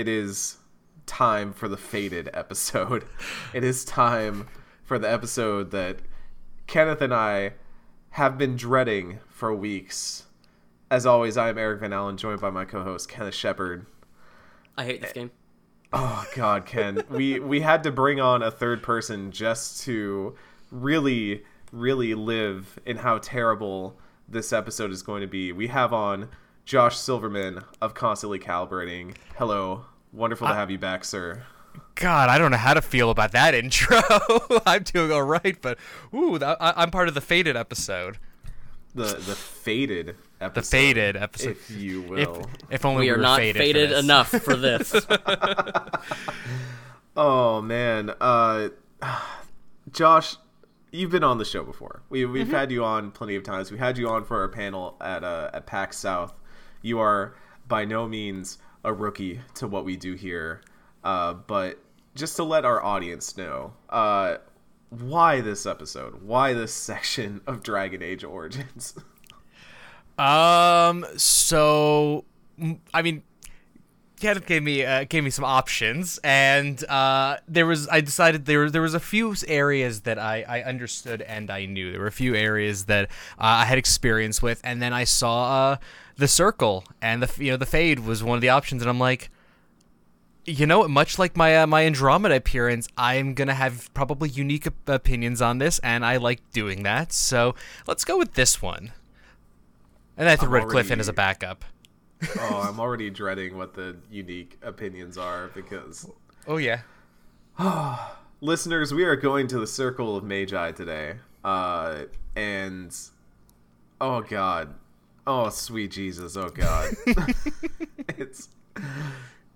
it is time for the faded episode. It is time for the episode that Kenneth and I have been dreading for weeks. As always, I am Eric Van Allen, joined by my co-host Kenneth Shepard. I hate this eh, game. Oh God, Ken, we we had to bring on a third person just to really, really live in how terrible this episode is going to be. We have on Josh Silverman of Constantly Calibrating. Hello, wonderful to have you back, sir. God, I don't know how to feel about that intro. I'm doing all right, but ooh, that, I, I'm part of the faded episode. The the faded episode, The faded episode, if you will. If, if only We we are were not faded, faded this. enough for this. Oh man, uh, Josh, you've been on the show before. We we've Mm-hmm. had you on plenty of times. We had you on for our panel at uh, at PAX South. You are by no means a rookie to what we do here, uh, but just to let our audience know, uh, why this episode? Why this section of Dragon Age Origins? Um. So, I mean, Kenneth gave me uh, gave me some options, and uh, there was I decided there there was a few areas that I I understood and I knew there were a few areas that uh, I had experience with, and then I saw uh, the circle and the you know the fade was one of the options, and I'm like. You know, much like my uh, my Andromeda appearance, I'm gonna have probably unique op- opinions on this, and I like doing that. So let's go with this one. And I threw Redcliffe in as a backup. oh, I'm already dreading what the unique opinions are because Oh yeah. listeners, we are going to the Circle of Magi today, uh, and oh god, oh sweet Jesus, oh god, it's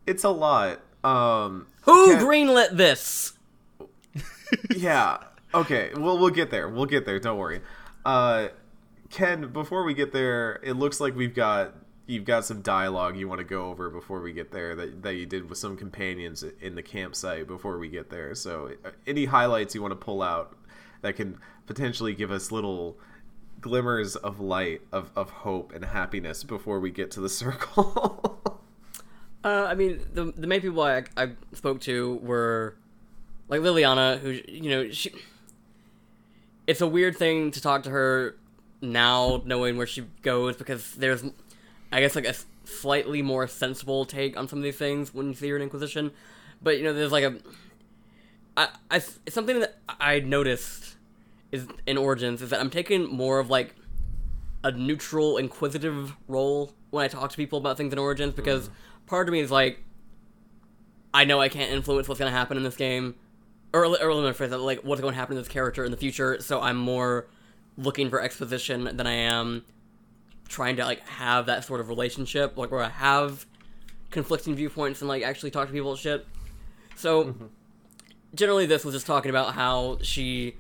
it's a lot. Um, Who Ken- greenlit this? yeah, okay, well we'll get there, we'll get there. Don't worry. Uh, Ken, before we get there, it looks like we've got you've got some dialogue you want to go over before we get there that, that you did with some companions in the campsite before we get there. So, uh, any highlights you want to pull out that can potentially give us little glimmers of light of, of hope and happiness before we get to the circle? Uh, I mean, the the main people I, I spoke to were like Leliana, who you know she. It's a weird thing to talk to her now, knowing where she goes, because there's, I guess, like a slightly more sensible take on some of these things when you see her in Inquisition, but you know, there's like a, I, I it's something that I noticed is in Origins is that I'm taking more of like a neutral, inquisitive role when I talk to people about things in Origins because mm. part of me is like, I know I can't influence what's going to happen in this game, or, or let me phrase that, like what's going to happen to this character in the future. So I'm more looking for exposition than I am trying to like have that sort of relationship, like where I have conflicting viewpoints and like actually talk to people shit. So mm-hmm. generally, this was just talking about how she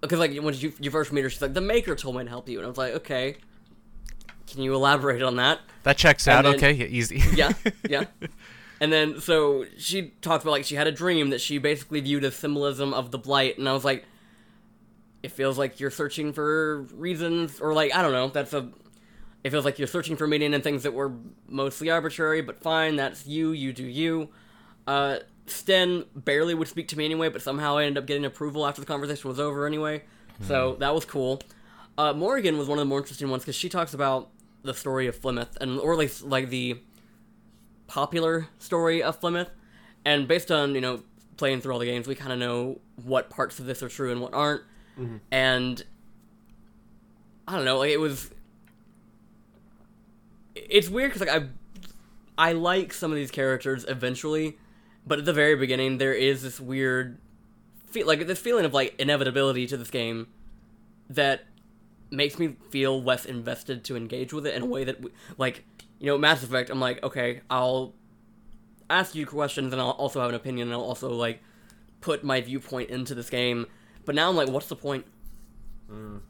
because like when you, you first meet her, she's like, "The Maker told me to help you," and I was like, "Okay, can you elaborate on that?" That checks And out. then- okay, yeah, easy. Yeah, yeah. And then so she talked about like she had a dream that she basically viewed as symbolism of the blight, and I was like, it feels like you're searching for reasons, or like I don't know. That's a. It feels like you're searching for meaning in things that were mostly arbitrary, but fine. That's you. You do you. Uh, Sten barely would speak to me anyway, but somehow I ended up getting approval after the conversation was over anyway. So that was cool. Uh, Morrigan was one of the more interesting ones because she talks about the story of Flemeth, and or at least like the popular story of Flemeth. And based on you know playing through all the games, we kind of know what parts of this are true and what aren't. And I don't know, like it was. It's weird because like I, I like some of these characters eventually, but at the very beginning there is this weird, feel like this feeling of like inevitability to this game, that makes me feel less invested to engage with it in a way that like you know Mass Effect. I'm like okay, I'll ask you questions and I'll also have an opinion and I'll also like put my viewpoint into this game. But now I'm like, what's the point? Mm.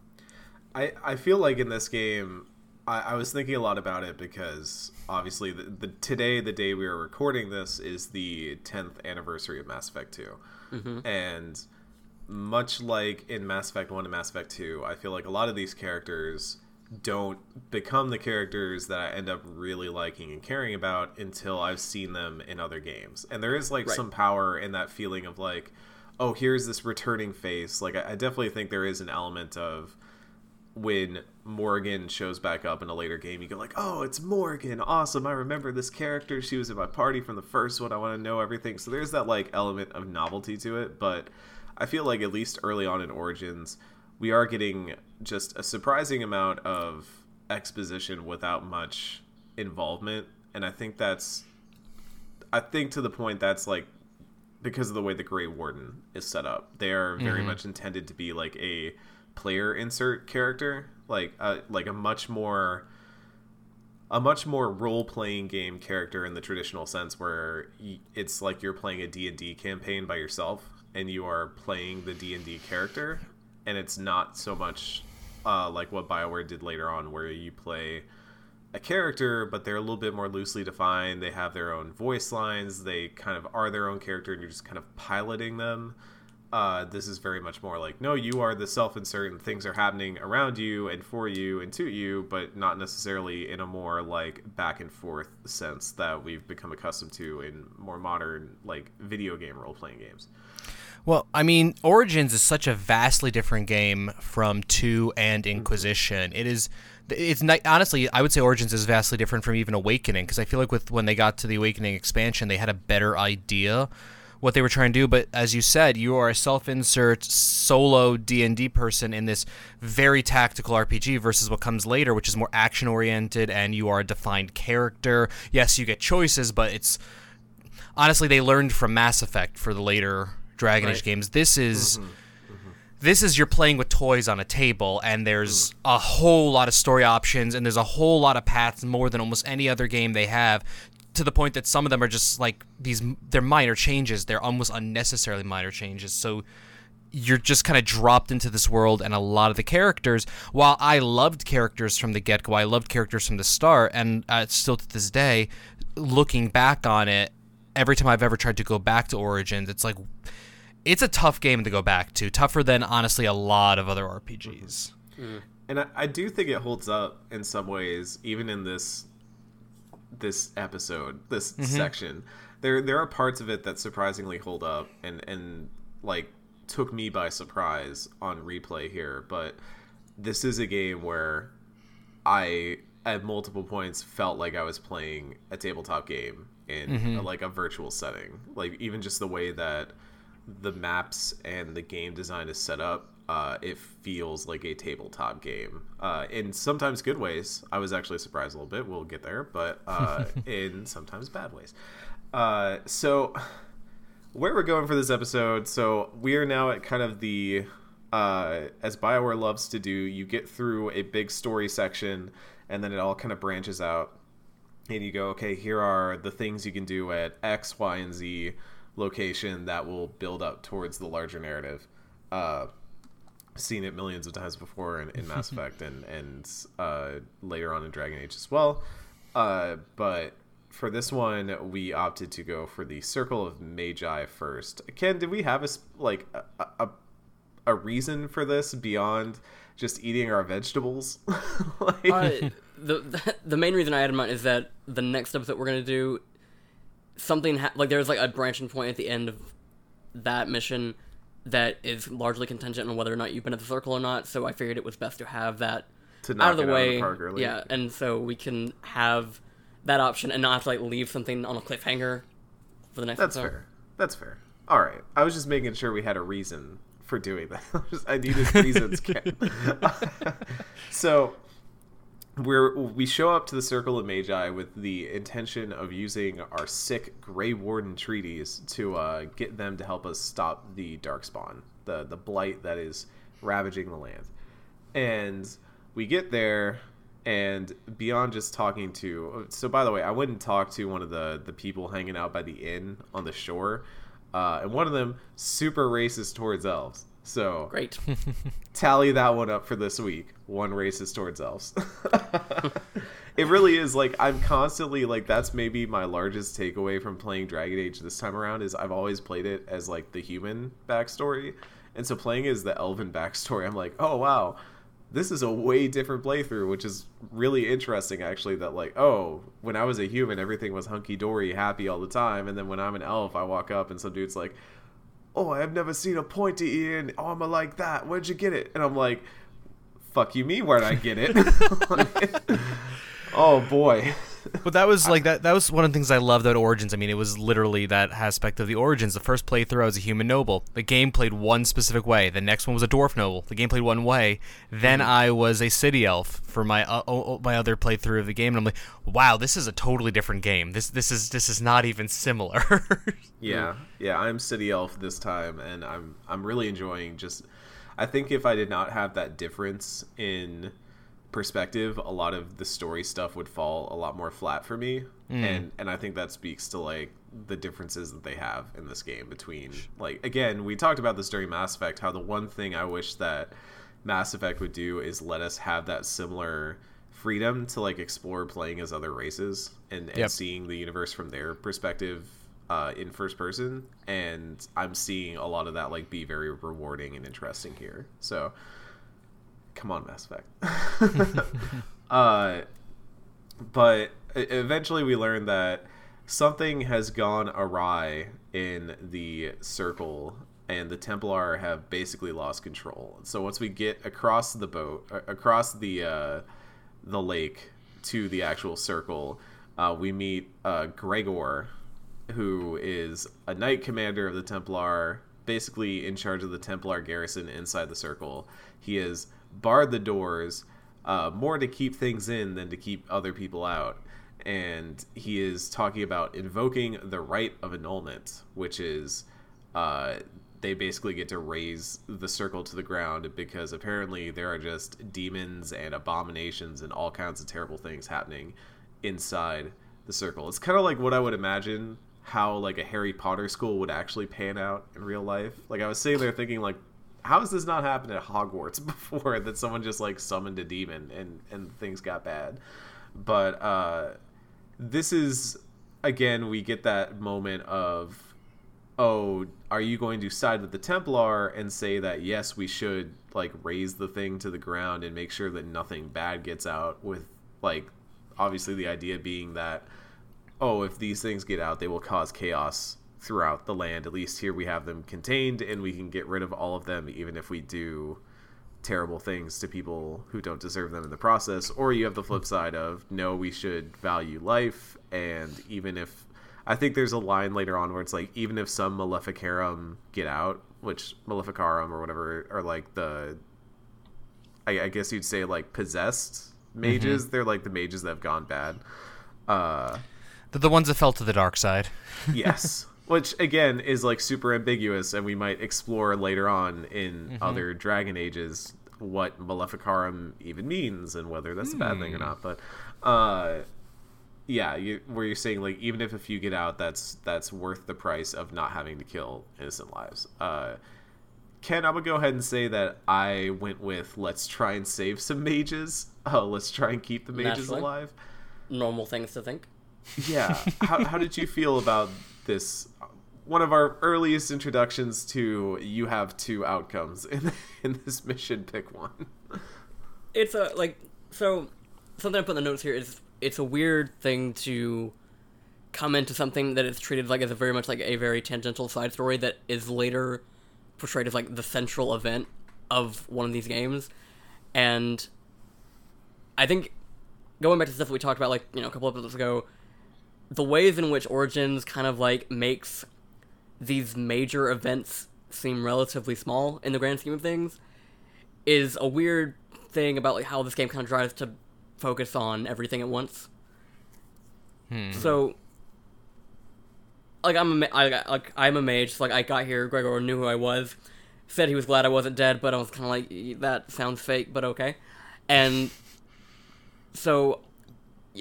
I, I feel like in this game, I, I was thinking a lot about it because obviously the, the today the day we are recording this is the 10th anniversary of Mass Effect 2, mm-hmm. and much like in Mass Effect 1 and Mass Effect 2, I feel like a lot of these characters don't become the characters that I end up really liking and caring about until I've seen them in other games. And there is like Right. some power in that feeling of like, oh, here's this returning face. Like I, I definitely think there is an element of when Morrigan shows back up in a later game, you go like, "Oh, it's Morrigan! Awesome! I remember this character. She was in my party from the first one. I want to know everything." So there's that like element of novelty to it, but I feel like at least early on in Origins, we are getting just a surprising amount of exposition without much involvement, and I think that's, I think to the point that's like because of the way the Grey Warden is set up. They are very mm-hmm. much intended to be like a player insert character, like a, like a much more a much more role playing game character in the traditional sense, where it's like you're playing a D and D campaign by yourself, and you are playing the D and D character, and it's not so much uh, like what Bioware did later on, where you play a character, but they're a little bit more loosely defined. They have their own voice lines. They kind of are their own character, and you're just kind of piloting them. Uh, this is very much more like, no, you are the self-insert, and things are happening around you and for you and to you, but not necessarily in a more like back and forth sense that we've become accustomed to in more modern like video game role-playing games. Well, I mean, Origins is such a vastly different game from 2 and Inquisition. It is it's ni- honestly, I would say Origins is vastly different from even Awakening because I feel like with when they got to the Awakening expansion, they had a better idea what they were trying to do, but as you said, you are a self-insert solo D&D person in this very tactical RPG versus what comes later, which is more action-oriented and you are a defined character. Yes, you get choices, but it's honestly they learned from Mass Effect for the later Dragon Age games. This is mm-hmm. Mm-hmm. this is you're playing with toys on a table and there's mm-hmm. a whole lot of story options and there's a whole lot of paths more than almost any other game they have to the point that some of them are just like these they're minor changes. They're almost unnecessarily minor changes. So you're just kind of dropped into this world and a lot of the characters while i loved characters from the get-go i loved characters from the start and uh, still to this day looking back on it every time i've ever tried to go back to origins it's like it's a tough game to go back to. Tougher than honestly a lot of other rpgs and I, I do think it holds up in some ways even in this this episode this mm-hmm. section there there are parts of it that surprisingly hold up and and like took me by surprise on replay here but this is a game where i at multiple points felt like i was playing a tabletop game in a, like a virtual setting. Like even just the way that the maps and the game design is set up, uh, it feels like a tabletop game. Uh, in sometimes good ways. I was actually surprised a little bit. We'll get there, but uh, in sometimes bad ways. Uh, so, where we're going for this episode? So we are now at kind of the, uh, as Bioware loves to do, you get through a big story section, and then it all kind of branches out and you go, okay, here are the things you can do at X, Y, and Z location that will build up towards the larger narrative. Seen it millions of times before in, in Mass Effect and and uh, later on in Dragon Age as well. Uh, but for this one, we opted to go for the Circle of Magi first. Ken, did we have a like a, a, a reason for this beyond just eating our vegetables? like, Uh, the the main reason I had in mind is that the next episode we're gonna do something ha- like there's like a branching point at the end of that mission that is largely contingent on whether or not you've been at the circle or not. So I figured it was best to have that to out of the way. park early. yeah, and so we can have that option and not have to like leave something on a cliffhanger for the next That's episode. fair. That's fair. All right. I was just making sure we had a reason for doing that. I needed reasons. So we're we show up to the Circle of Magi with the intention of using our sick Grey Warden treaties to uh, get them to help us stop the Darkspawn, the the blight that is ravaging the land. And we get there, and beyond just talking to, so by the way, I went and talked to one of the the people hanging out by the inn on the shore, uh, and one of them super racist towards elves. So Great. tally that one up for this week. One racist towards elves. it really is like I'm constantly like that's maybe my largest takeaway from playing Dragon Age this time around is I've always played it as like the human backstory, and so playing as the elven backstory, I'm like, oh wow, this is a way different playthrough, which is really interesting actually that like, oh, when I was a human everything was hunky dory, happy all the time, and then when I'm an elf I walk up and some dude's like, Oh, I've never seen a pointy ear armor like that. Where'd you get it? And I'm like, Fuck you me, where'd I get it? oh boy. But that was like that. That was one of the things I loved about Origins. I mean, it was literally that aspect of the Origins. The first playthrough, I was a human noble. The game played one specific way. The next one was a dwarf noble. The game played one way. Then I was a city elf for my uh, my other playthrough of the game, and I'm like, wow, this is a totally different game. This this is this is not even similar. yeah, yeah. I'm city elf this time, and I'm I'm really enjoying just. I think if I did not have that difference in perspective, a lot of the story stuff would fall a lot more flat for me, mm. and and I think that speaks to like the differences that they have in this game between like again we talked about this during Mass Effect how the one thing I wish that Mass Effect would do is let us have that similar freedom to like explore playing as other races and, and yep. seeing the universe from their perspective uh, in first person and i'm seeing a lot of that like be very rewarding and interesting here so come on, Mass Effect. uh, but eventually we learn that something has gone awry in the circle and the Templar have basically lost control. So once we get across the boat, across the uh, the lake to the actual circle, uh, we meet uh, Greagoir, who is a knight commander of the Templar, basically in charge of the Templar garrison inside the circle. He is barred the doors uh, more to keep things in than to keep other people out. And he is talking about invoking the right of annulment, which is uh, they basically get to raise the circle to the ground because apparently there are just demons and abominations and all kinds of terrible things happening inside the circle. It's kind of like what I would imagine how like a Harry Potter school would actually pan out in real life. Like I was sitting there thinking like how has this not happened at Hogwarts before that someone just like summoned a demon and and things got bad? But uh, this is again we get that moment of oh are you going to side with the templar and say that yes we should like raise the thing to the ground and make sure that nothing bad gets out with like obviously the idea being that oh if these things get out they will cause chaos throughout the land. At least here we have them contained, and we can get rid of all of them, even if we do terrible things to people who don't deserve them in the process. Or you have the flip side of no, we should value life, and even if I think there's a line later on where it's like even if some Maleficarum get out, which Maleficarum or whatever are like the, I, I guess you'd say like possessed mages. Mm-hmm. They're like the mages that have gone bad. Uh, the ones that fell to the dark side. yes which again is like super ambiguous and we might explore later on in mm-hmm. other dragon ages what maleficarum even means and whether that's mm. a bad thing or hmm. not but uh yeah you, where you're saying like even if a few get out that's that's worth the price of not having to kill innocent lives uh ken i'm gonna go ahead and say that i went with let's try and save some mages uh, let's try and keep the mages Naturally. alive normal things to think yeah how, how did you feel about this one of our earliest introductions to you have two outcomes in in this mission. Pick one. It's a like so something I put in the notes here is it's a weird thing to come into something that is treated like as a very much like a very tangential side story that is later portrayed as like the central event of one of these games, and I think going back to stuff we talked about like you know a couple episodes ago, the ways in which Origins kind of like makes these major events seem relatively small in the grand scheme of things is a weird thing about like how this game kind of tries to focus on everything at once. Hmm. So, like I'm a, I, like I'm a mage. So, like I got here, Greagoir knew who I was, said he was glad I wasn't dead, but I was kind of like that sounds fake, but okay. And so,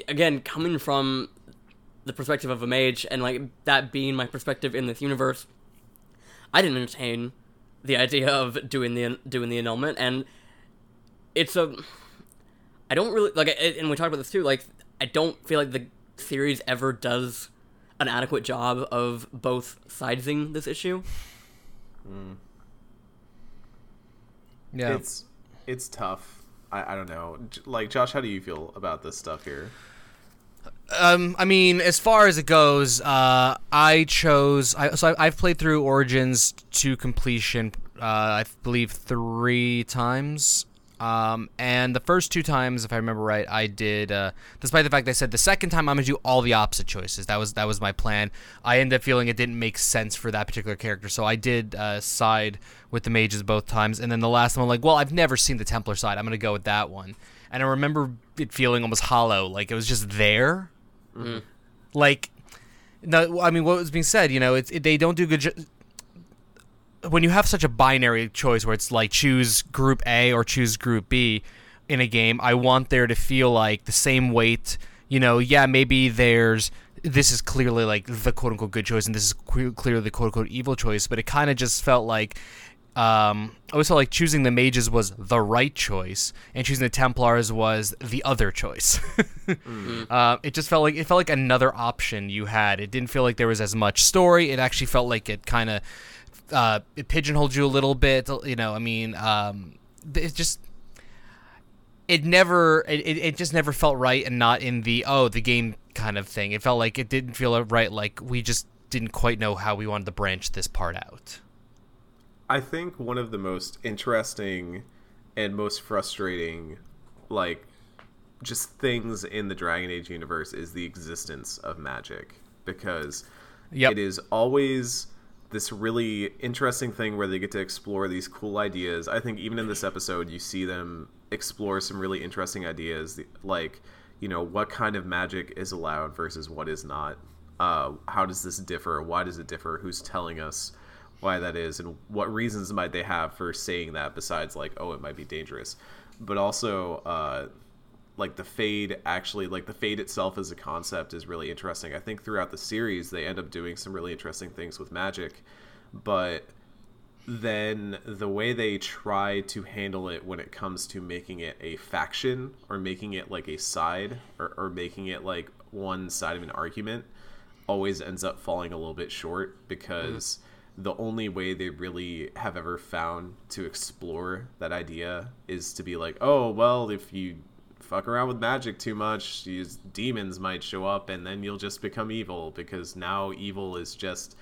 again, coming from the perspective of a mage and like that being my perspective in this universe, I didn't entertain the idea of doing the doing the annulment, and it's a. I don't really like, and we talked about this too. Like, I don't feel like the series ever does an adequate job of both sidesing this issue. Mm. Yeah, it's it's tough I, I don't know. Like Josh, how do you feel about this stuff here? Um, I mean, as far as it goes, uh, I chose. I, so I, I've played through Origins to completion. Uh, I believe three times. Um, and the first two times, if I remember right, I did. Uh, despite the fact I said the second time I'm gonna do all the opposite choices. That was that was my plan. I ended up feeling it didn't make sense for that particular character, so I did uh, side with the mages both times. And then the last one, I'm like, well, I've never seen the Templar side. I'm gonna go with that one. And I remember it feeling almost hollow, like it was just there Mm-hmm. like no i mean what was being said you know it's it, they don't do good jo- when you have such a binary choice where it's like choose group a or choose group b in a game i want there to feel like the same weight you know yeah maybe there's this is clearly like the quote unquote good choice and this is clearly the quote unquote evil choice but it kind of just felt like um, I always felt like choosing the mages was the right choice, and choosing the Templars was the other choice. uh, it just felt like it felt like another option you had. It didn't feel like there was as much story. It actually felt like it kind of uh, it pigeonholed you a little bit. You know, I mean, um, it just it never it it just never felt right, and not in the oh the game kind of thing. It felt like it didn't feel right. Like we just didn't quite know how we wanted to branch this part out. I think one of the most interesting and most frustrating, like, just things in the Dragon Age universe is the existence of magic because Yep. it is always this really interesting thing where they get to explore these cool ideas. I think even in this episode, you see them explore some really interesting ideas, like you know what kind of magic is allowed versus what is not. Uh, how does this differ? Why does it differ? Who's telling us why that is, and what reasons might they have for saying that besides like, oh, it might be dangerous, but also. Uh, like the fade actually like the fade itself as a concept is really interesting i think throughout the series they end up doing some really interesting things with magic but then the way they try to handle it when it comes to making it a faction or making it like a side or, or making it like one side of an argument always ends up falling a little bit short because the only way they really have ever found to explore that idea is to be like, oh, well, if you fuck around with magic too much, these demons might show up and then you'll just become evil because now evil is just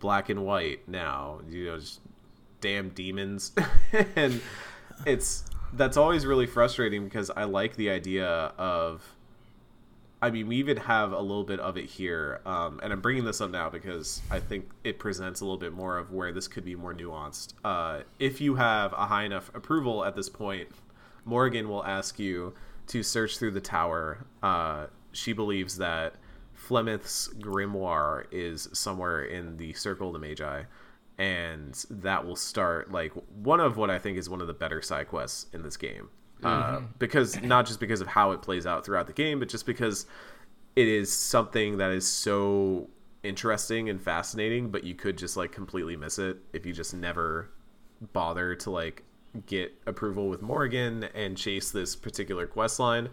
black and white now. You know, just damn demons. and it's that's always really frustrating because I like the idea of I mean, we even have a little bit of it here, um, and I'm bringing this up now because I think it presents a little bit more of where this could be more nuanced. Uh, if you have a high enough approval at this point, Morrigan will ask you to search through the tower. Uh, she believes that Flemeth's grimoire is somewhere in the Circle of the Magi, and that will start like one of what I think is one of the better side quests in this game. Uh, because not just because of how it plays out throughout the game, but just because it is something that is so interesting and fascinating, but you could just like completely miss it if you just never bother to like get approval with Morrigan and chase this particular quest line.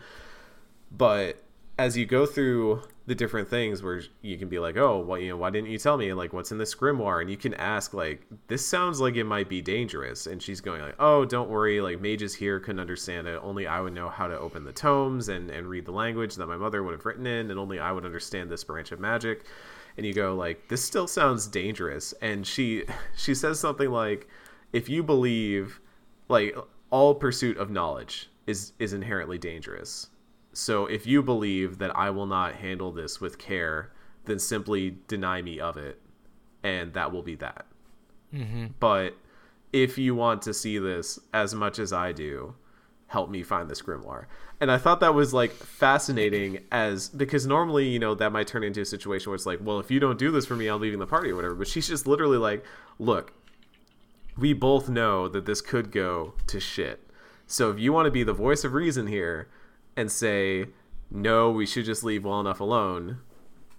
But as you go through the different things where you can be like, oh, well, you know, why didn't you tell me? Like, what's in this grimoire? And you can ask, like, this sounds like it might be dangerous. And she's going like, oh, don't worry. Like, mages here couldn't understand it. Only I would know how to open the tomes and, and read the language that my mother would have written in. And only I would understand this branch of magic. And you go like, this still sounds dangerous. And she she says something like, if you believe, like, all pursuit of knowledge is is inherently dangerous. So if you believe that I will not handle this with care, then simply deny me of it, and that will be that. Mm-hmm. But if you want to see this as much as I do, help me find this grimoire. And I thought that was like fascinating as because normally, you know, that might turn into a situation where it's like, well, if you don't do this for me, I'm leaving the party or whatever. But she's just literally like, look, we both know that this could go to shit. So if you want to be the voice of reason here and say, no, we should just leave well enough alone,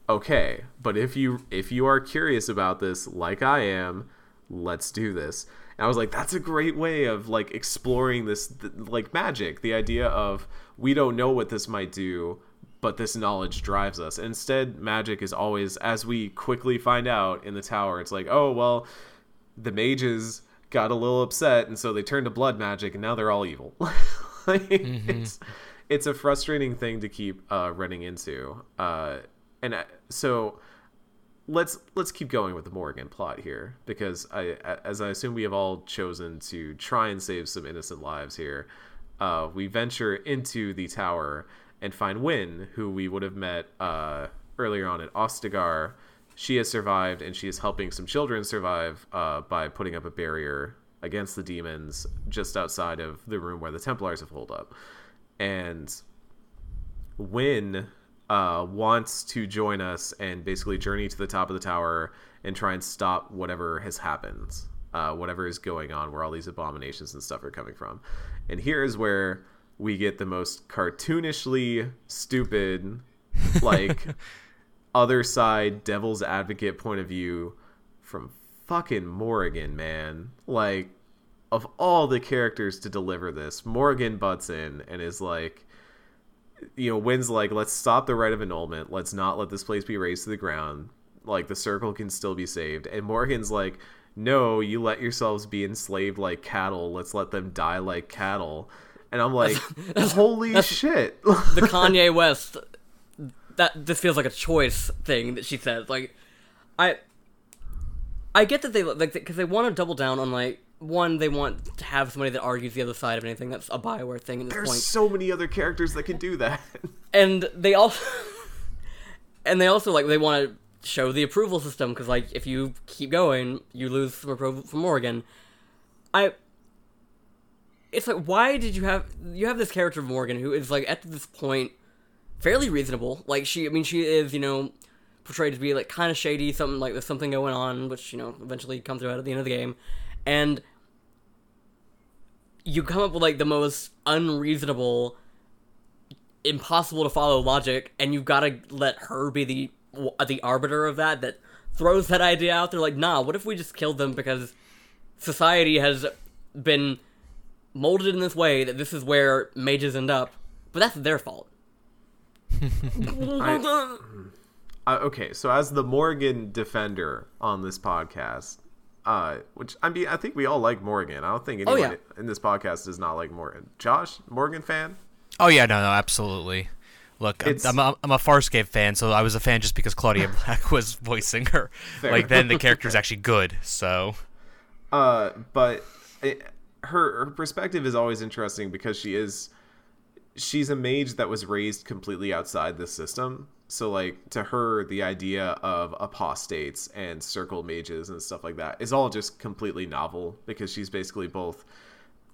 okay. But if you if you are curious about this, like I am, let's do this. And I was like, that's a great way of like exploring this th- like magic. The idea of we don't know what this might do, but this knowledge drives us. Instead, magic is always, as we quickly find out in the tower, it's like, oh well, the mages got a little upset, and so they turned to blood magic, and now they're all evil. like, mm-hmm. it's it's a frustrating thing to keep uh, running into. Uh, and I, so let's let's keep going with the Morrigan plot here because I as I assume we have all chosen to try and save some innocent lives here. Uh, we venture into the tower and find Wynne, who we would have met uh, earlier on at Ostagar. She has survived and she is helping some children survive uh, by putting up a barrier against the demons just outside of the room where the Templars have holed up. And Wynne uh, wants to join us and basically journey to the top of the tower and try and stop whatever has happened, uh, whatever is going on, where all these abominations and stuff are coming from. And here is where we get the most cartoonishly stupid, like, other side devil's advocate point of view from fucking Morrigan, man. Like, of all the characters to deliver this, Morrigan butts in and is like, you know, Wynne's like, let's stop the right of annulment. Let's not let this place be razed to the ground. Like, the circle can still be saved. And Morrigan's like, no, you let yourselves be enslaved like cattle. Let's let them die like cattle. And I'm like, holy shit. the Kanye West. That this feels like a choice thing that she says. Like, I, I get that they like because they want to double down on like one, they want to have somebody that argues the other side of anything. That's a Bioware thing at this There's point. so many other characters that can do that. and they also, and they also like they want to show the approval system because like if you keep going, you lose some approval from Morrigan. I. It's like why did you have you have this character of Morrigan who is like at this point fairly reasonable. Like she, I mean, she is you know portrayed to be like kind of shady, something like there's something going on, which you know eventually comes out at the end of the game, and you come up with like the most unreasonable, impossible to follow logic, and you've got to let her be the the arbiter of that. That throws that idea out there, like, nah, what if we just killed them because society has been molded in this way that this is where mages end up, but that's their fault. I, uh, okay, so as the Morrigan defender on this podcast, uh, which I mean, I think we all like Morrigan. I don't think anyone yeah. in this podcast does not like Morrigan. Josh, Morrigan fan? Oh yeah, no, no, absolutely. Look, I'm, It's- I'm a, I'm a Farscape fan, so I was a fan just because Claudia Black was voicing her. Fair. Like then the character is actually good. So Uh, but it, her her perspective is always interesting because she is she's a mage that was raised completely outside the system. So like to her, the idea of apostates and circle mages and stuff like that is all just completely novel because she's basically both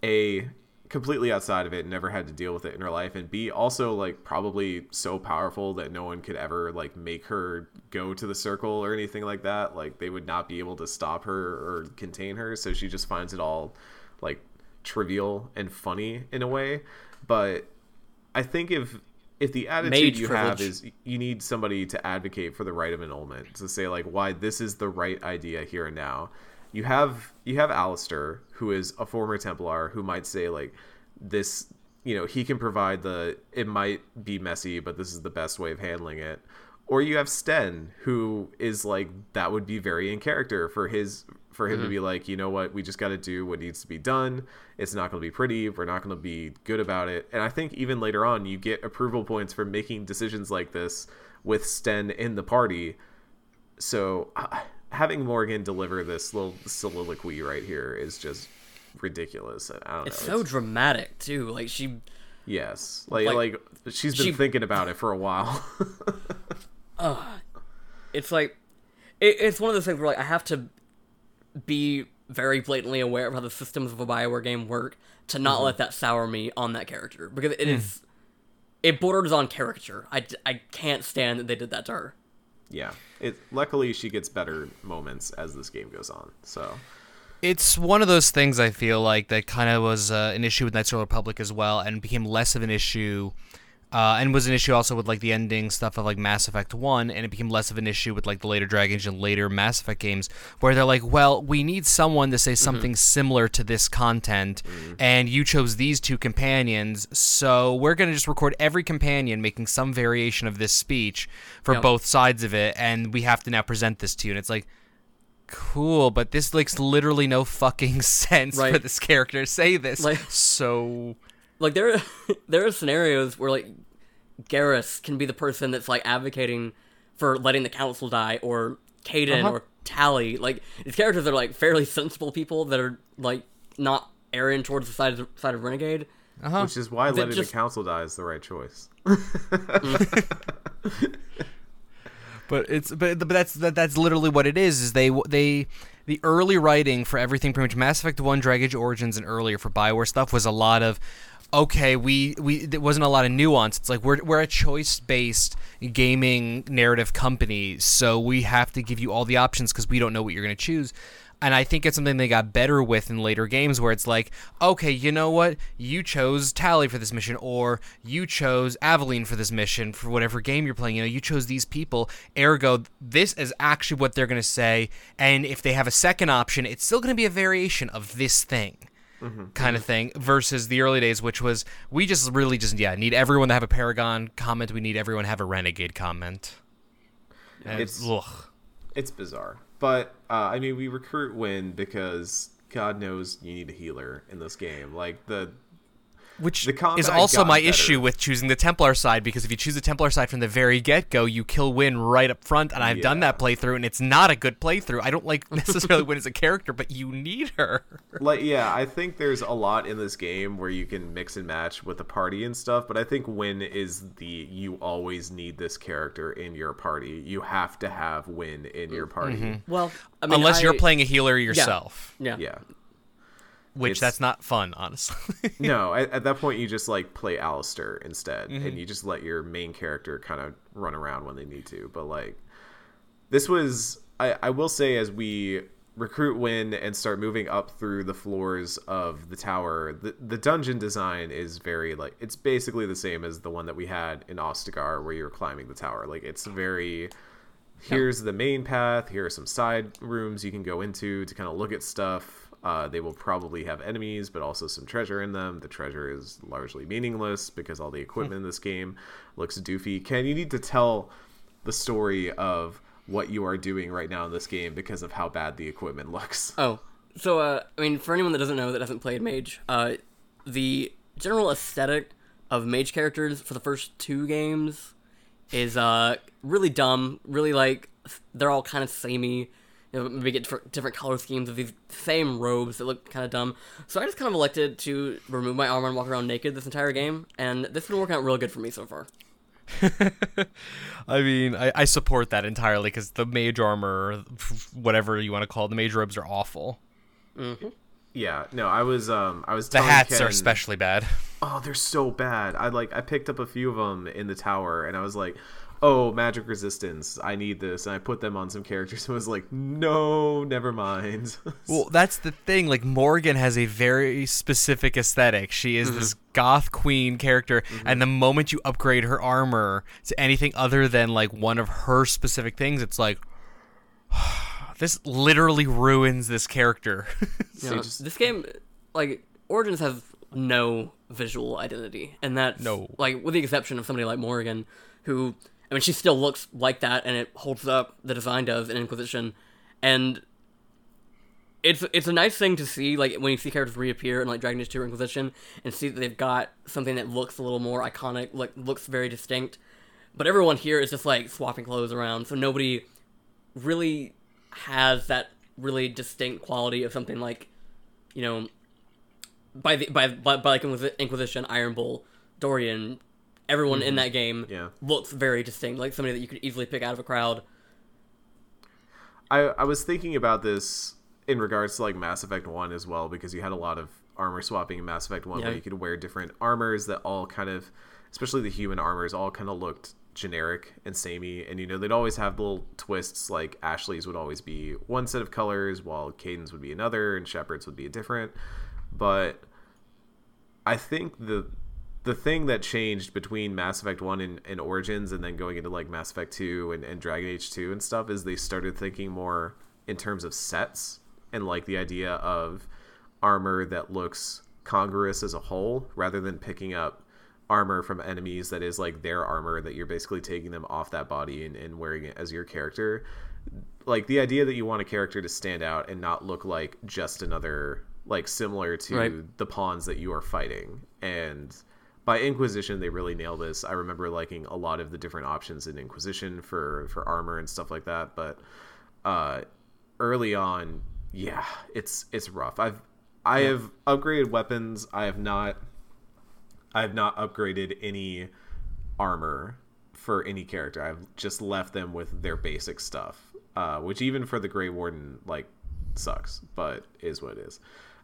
a completely outside of it never had to deal with it in her life and b also like probably so powerful that no one could ever like make her go to the circle or anything like that. Like they would not be able to stop her or contain her. So she just finds it all like trivial and funny in a way. But i think if if the attitude Mage you have is you need somebody to advocate for the right of annulment to say like why this is the right idea here and now you have you have Alistair, who is a former Templar, who might say like this, you know, he can provide the it might be messy, but this is the best way of handling it. Or you have Sten, who is like that would be very in character for his for him to be like, you know what, we just got to do what needs to be done. It's not going to be pretty. We're not going to be good about it. And I think even later on, you get approval points for making decisions like this with Sten in the party so uh, having Morrigan deliver this little soliloquy right here is just ridiculous. I don't It's know. so dramatic too. Like she, yes, like, like like, she's been she- thinking about it for a while. it's like, it, it's one of those things where like I have to be very blatantly aware of how the systems of a Bioware game work to not let that sour me on that character because it is, it borders on caricature. I, I can't stand that they did that to her. yeah, it. Luckily, she gets better moments as this game goes on. So it's one of those things I feel like that kind of was uh, an issue with Knights of the Republic as well, and became less of an issue. Uh, and was an issue also with like the ending stuff of like Mass Effect One, and it became less of an issue with like the later Dragon Age and later Mass Effect games, where they're like, well, we need someone to say something similar to this content, and you chose these two companions, so we're gonna just record every companion making some variation of this speech for Yep. both sides of it, and we have to now present this to you, and it's like cool, but this makes literally no fucking sense for this character to say this. Like- so like there there are scenarios where like Garrus can be the person that's like advocating for letting the council die, or Kaidan Uh-huh. or Tali. Like these characters are like fairly sensible people that are like not erring towards the side of side of Renegade. Uh-huh. Which is why letting just- the council die is the right choice. But it's but, but that's that, that's literally what it is. Is they they the early writing for everything, pretty much Mass Effect One, Dragon Age Origins, and earlier for Bioware stuff was a lot of. Okay, we we there wasn't a lot of nuance. It's like we're we're a choice based gaming narrative company, so we have to give you all the options because we don't know what you're to choose. And I think it's something they got better with in later games where it's like, okay, you know what? You chose Tali for this mission, or you chose Aveline for this mission for whatever game you're playing. You know, you chose these people. Ergo, this is actually what they're going to say. And if they have a second option, it's still going to be a variation of this thing. Kind of thing versus the early days, which was we just really just yeah need everyone to have a Paragon comment. We need everyone to have a Renegade comment. And It's- ugh. It's bizarre. But uh, I mean, we recruit Wynne because God knows you need a healer in this game. Like the Which The is also my better. issue with choosing the Templar side because if you choose the Templar side from the very get go, you kill Wynne right up front, and I've done that playthrough, and it's not a good playthrough. I don't like necessarily Wynne as a character, but you need her. like yeah, I think there's a lot in this game where you can mix and match with the party and stuff. But I think Wynne is the you always need this character in your party. You have to have Wynne in your mm-hmm. party. Well, I mean, Unless I- you're playing a healer yourself, Yeah. Yeah. Which It's- that's not fun, honestly. No, at, at that point you just like play Alistair instead, and mm-hmm. you just let your main character kind of run around when they need to. But like, this was I, I will say as we recruit Wynne and start moving up through the floors of the tower, the the dungeon design is very like it's basically the same as the one that we had in Ostagar where you're climbing the tower. Like it's very here's the main path here are some side rooms you can go into to kind of look at stuff uh, they will probably have enemies but also some treasure in them the treasure is largely meaningless because all the equipment in this game looks doofy ken you need to tell the story of what you are doing right now in this game because of how bad the equipment looks Oh, so uh, I mean, for anyone that doesn't know that hasn't played Mage, uh, the general aesthetic of Mage characters for the first two games is uh really dumb. Really like they're all kind of samey. You know, maybe get different, different color schemes of these same robes that look kind of dumb. So I just kind of elected to remove my armor and walk around naked this entire game, and this has been working out real good for me so far. I mean, I, I support that entirely because the mage armor, whatever you want to call it, the mage robes are awful. yeah no i was um i was The telling hats are especially bad. oh they're so bad i like i picked up a few of them in the tower and i was like oh magic resistance i need this and i put them on some characters and was like no never mind Well, that's the thing. Like Morrigan has a very specific aesthetic. She is this mm-hmm. goth queen character, mm-hmm. and the moment you upgrade her armor to anything other than like one of her specific things, it's like this literally ruins this character. You know, just- this game, like Origins, has no visual identity, and that's No. like with the exception of somebody like Morrigan, who I mean, she still looks like that, and it holds up. The design does in Inquisition, and it's it's a nice thing to see, like when you see characters reappear in like Dragon Age Two or Inquisition, and see that they've got something that looks a little more iconic, like looks very distinct. But everyone here is just like swapping clothes around, so nobody really has that really distinct quality of something like, you know, by the by by, by like Inquisition, Iron Bull, Dorian, everyone in mm-hmm. that game Yeah. looks very distinct, like somebody that you could easily pick out of a crowd. I, I was thinking about this in regards to like Mass Effect 1 as well because you had a lot of armor swapping in Mass Effect 1 Yeah. where you could wear different armors that all kind of especially the human armors all kind of looked generic and samey and you know they'd always have little twists like Ashley's would always be one set of colors while Kaidan's would be another and Shepard's would be a different but I think the the thing that changed between Mass Effect 1 and, and Origins and then going into like Mass Effect 2 and, and Dragon Age 2 and stuff is they started thinking more in terms of sets and like the idea of armor that looks congruous as a whole rather than picking up armor from enemies that is like their armor that you're basically taking them off that body and, and wearing it as your character like the idea that you want a character to stand out and not look like just another like similar to Right. the pawns that you are fighting. And by Inquisition, they really nail this. I remember liking a lot of the different options in Inquisition for for armor and stuff like that. But uh, early on, yeah, it's it's rough. I've I have upgraded weapons. I have not I have not upgraded any armor for any character. I've just left them with their basic stuff, uh, which even for the Grey Warden like sucks, but is what it is.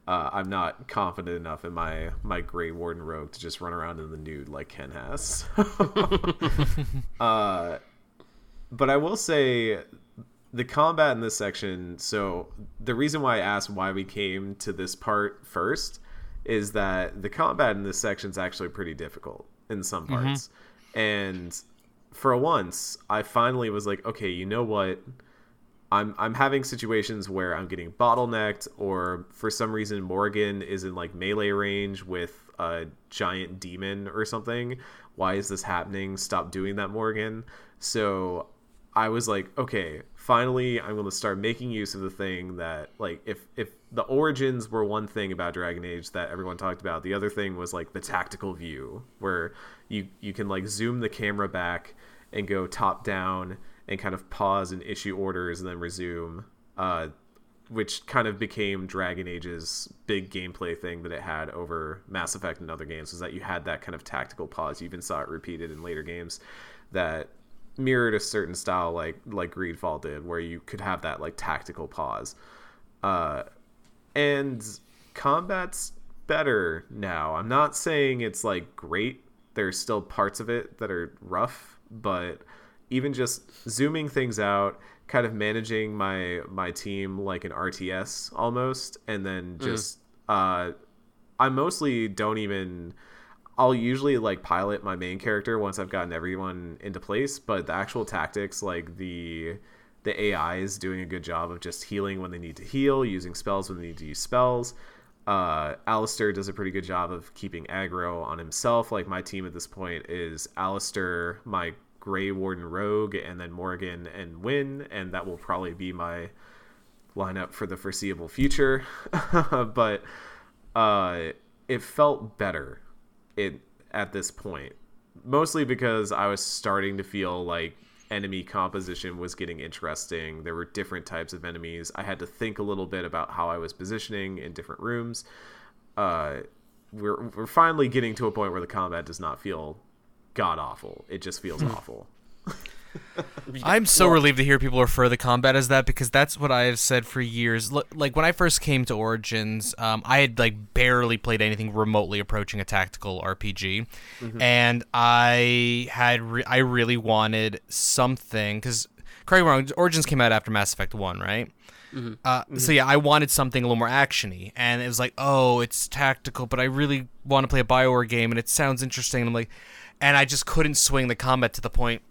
Uh, I'm not confident enough in my my Grey Warden rogue to just run around in the nude like Ken has. uh, but I will say the combat in this section. So the reason why I asked why we came to this part first is that the combat in this section is actually pretty difficult in some parts, and for once, I finally was like, okay, you know what? I'm I'm having situations where I'm getting bottlenecked, or for some reason Morrigan is in like melee range with a giant demon or something. Why is this happening? Stop doing that, Morrigan. So I was like, okay, finally I'm to start making use of the thing that like if if the origins were one thing about Dragon Age that everyone talked about, the other thing was like the tactical view where you you can like zoom the camera back and go top down and kind of pause and issue orders and then resume uh which kind of became Dragon Age's big gameplay thing that it had over Mass Effect and other games was that you had that kind of tactical pause. You even saw it repeated in later games that mirrored a certain style like like Greedfall did, where you could have that like tactical pause. Uh, and combat's better now. I'm not saying it's like great. There's still parts of it that are rough, but even just zooming things out, kind of managing my my team like an RTS almost, and then just uh, I mostly don't even. I'll usually like pilot my main character once I've gotten everyone into place, but the actual tactics, like the the AI is doing a good job of just healing when they need to heal, using spells when they need to use spells. Uh, Alistair does a pretty good job of keeping aggro on himself. Like my team at this point is Alistair, my Grey Warden Rogue, and then Morrigan and Wynne, and that will probably be my lineup for the foreseeable future. but uh, it felt better it at this point, mostly because I was starting to feel like enemy composition was getting interesting. There were different types of enemies. I had to think a little bit about how I was positioning in different rooms. Uh, we're we're finally getting to a point where the combat does not feel god awful. It just feels awful. I'm so relieved to hear people refer the combat as that because that's what I have said for years. L- like when I first came to Origins, um, I had like barely played anything remotely approaching a tactical RPG, and I had re- I really wanted something because correct me wrong, Origins came out after Mass Effect One, right? Uh, So yeah, I wanted something a little more actiony, and it was like, oh, it's tactical, but I really want to play a Bioware game, and it sounds interesting. And I'm like, and I just couldn't swing the combat to the point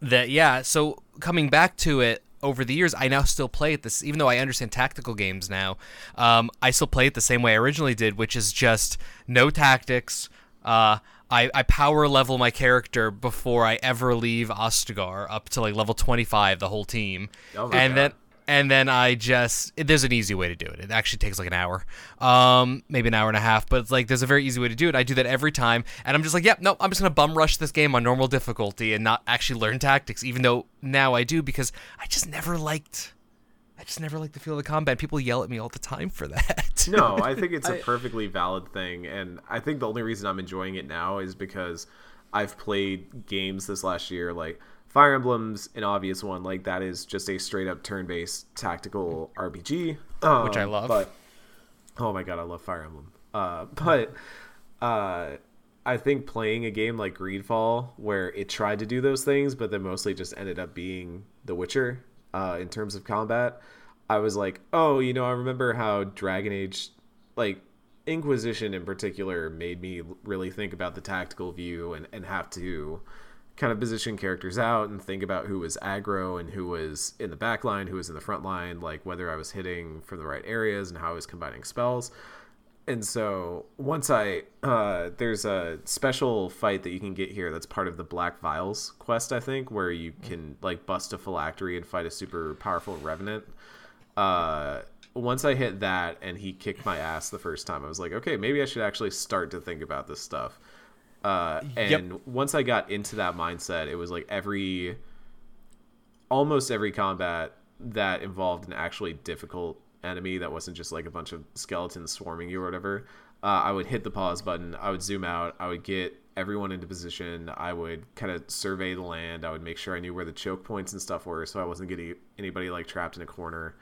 that yeah so coming back to it over the years i now still play it this even though i understand tactical games now um, i still play it the same way i originally did which is just no tactics uh, I, I power level my character before i ever leave ostagar up to like level 25 the whole team Oh and God. then and then I just there's an easy way to do it. It actually takes like an hour, um, maybe an hour and a half, but it's like there's a very easy way to do it. I do that every time, and I'm just like, yep, no, I'm just gonna bum rush this game on normal difficulty and not actually learn tactics, even though now I do because I just never liked, I just never liked the feel of the combat. People yell at me all the time for that. no, I think it's a perfectly valid thing, and I think the only reason I'm enjoying it now is because I've played games this last year, like Fire Emblem's an obvious one. Like that is just a straight up turn based tactical RPG, um, Which I love. But oh my god, I love Fire Emblem. Uh, but uh, I think playing a game like Greedfall, where it tried to do those things, but then mostly just ended up being The Witcher uh, in terms of combat, I was like, oh, you know, I remember how Dragon Age, like Inquisition in particular, made me really think about the tactical view and, and have to kind of position characters out and think about who was aggro and who was in the back line, who was in the front line, like whether I was hitting from the right areas and how I was combining spells. And so once I uh, there's a special fight that you can get here that's part of the Black Vials quest, I think, where you can like bust a phylactery and fight a super powerful revenant. Uh, once I hit that and he kicked my ass the first time, I was like, okay, maybe I should actually start to think about this stuff. Uh, and Yep. once I got into that mindset, it was like every, almost every combat that involved an actually difficult enemy that wasn't just like a bunch of skeletons swarming you or whatever. Uh, I would hit the pause button. I would zoom out. I would get everyone into position. I would kind of survey the land. I would make sure I knew where the choke points and stuff were, so I wasn't getting anybody like trapped in a corner.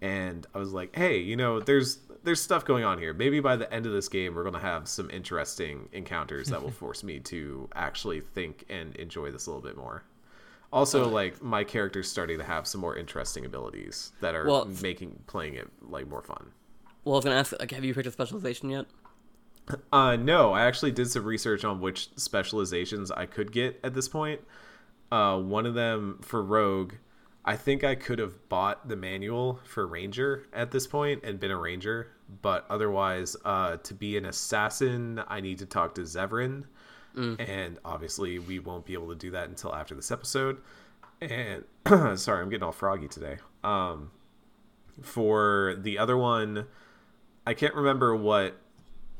And I was like, hey, you know, there's there's stuff going on here. Maybe by the end of this game, we're gonna have some interesting encounters that will force me to actually think and enjoy this a little bit more. Also, like my character's starting to have some more interesting abilities that are Well- making playing it like more fun. Well, I was gonna ask, like, have you picked a specialization yet? Uh, no, I actually did some research on which specializations I could get at this point. Uh, one of them for Rogue, I think I could have bought the manual for Ranger at this point and been a Ranger, but otherwise, uh, to be an assassin, I need to talk to Zevran, and obviously, we won't be able to do that until after this episode. And sorry, I'm getting all froggy today. Um, for the other one, I can't remember what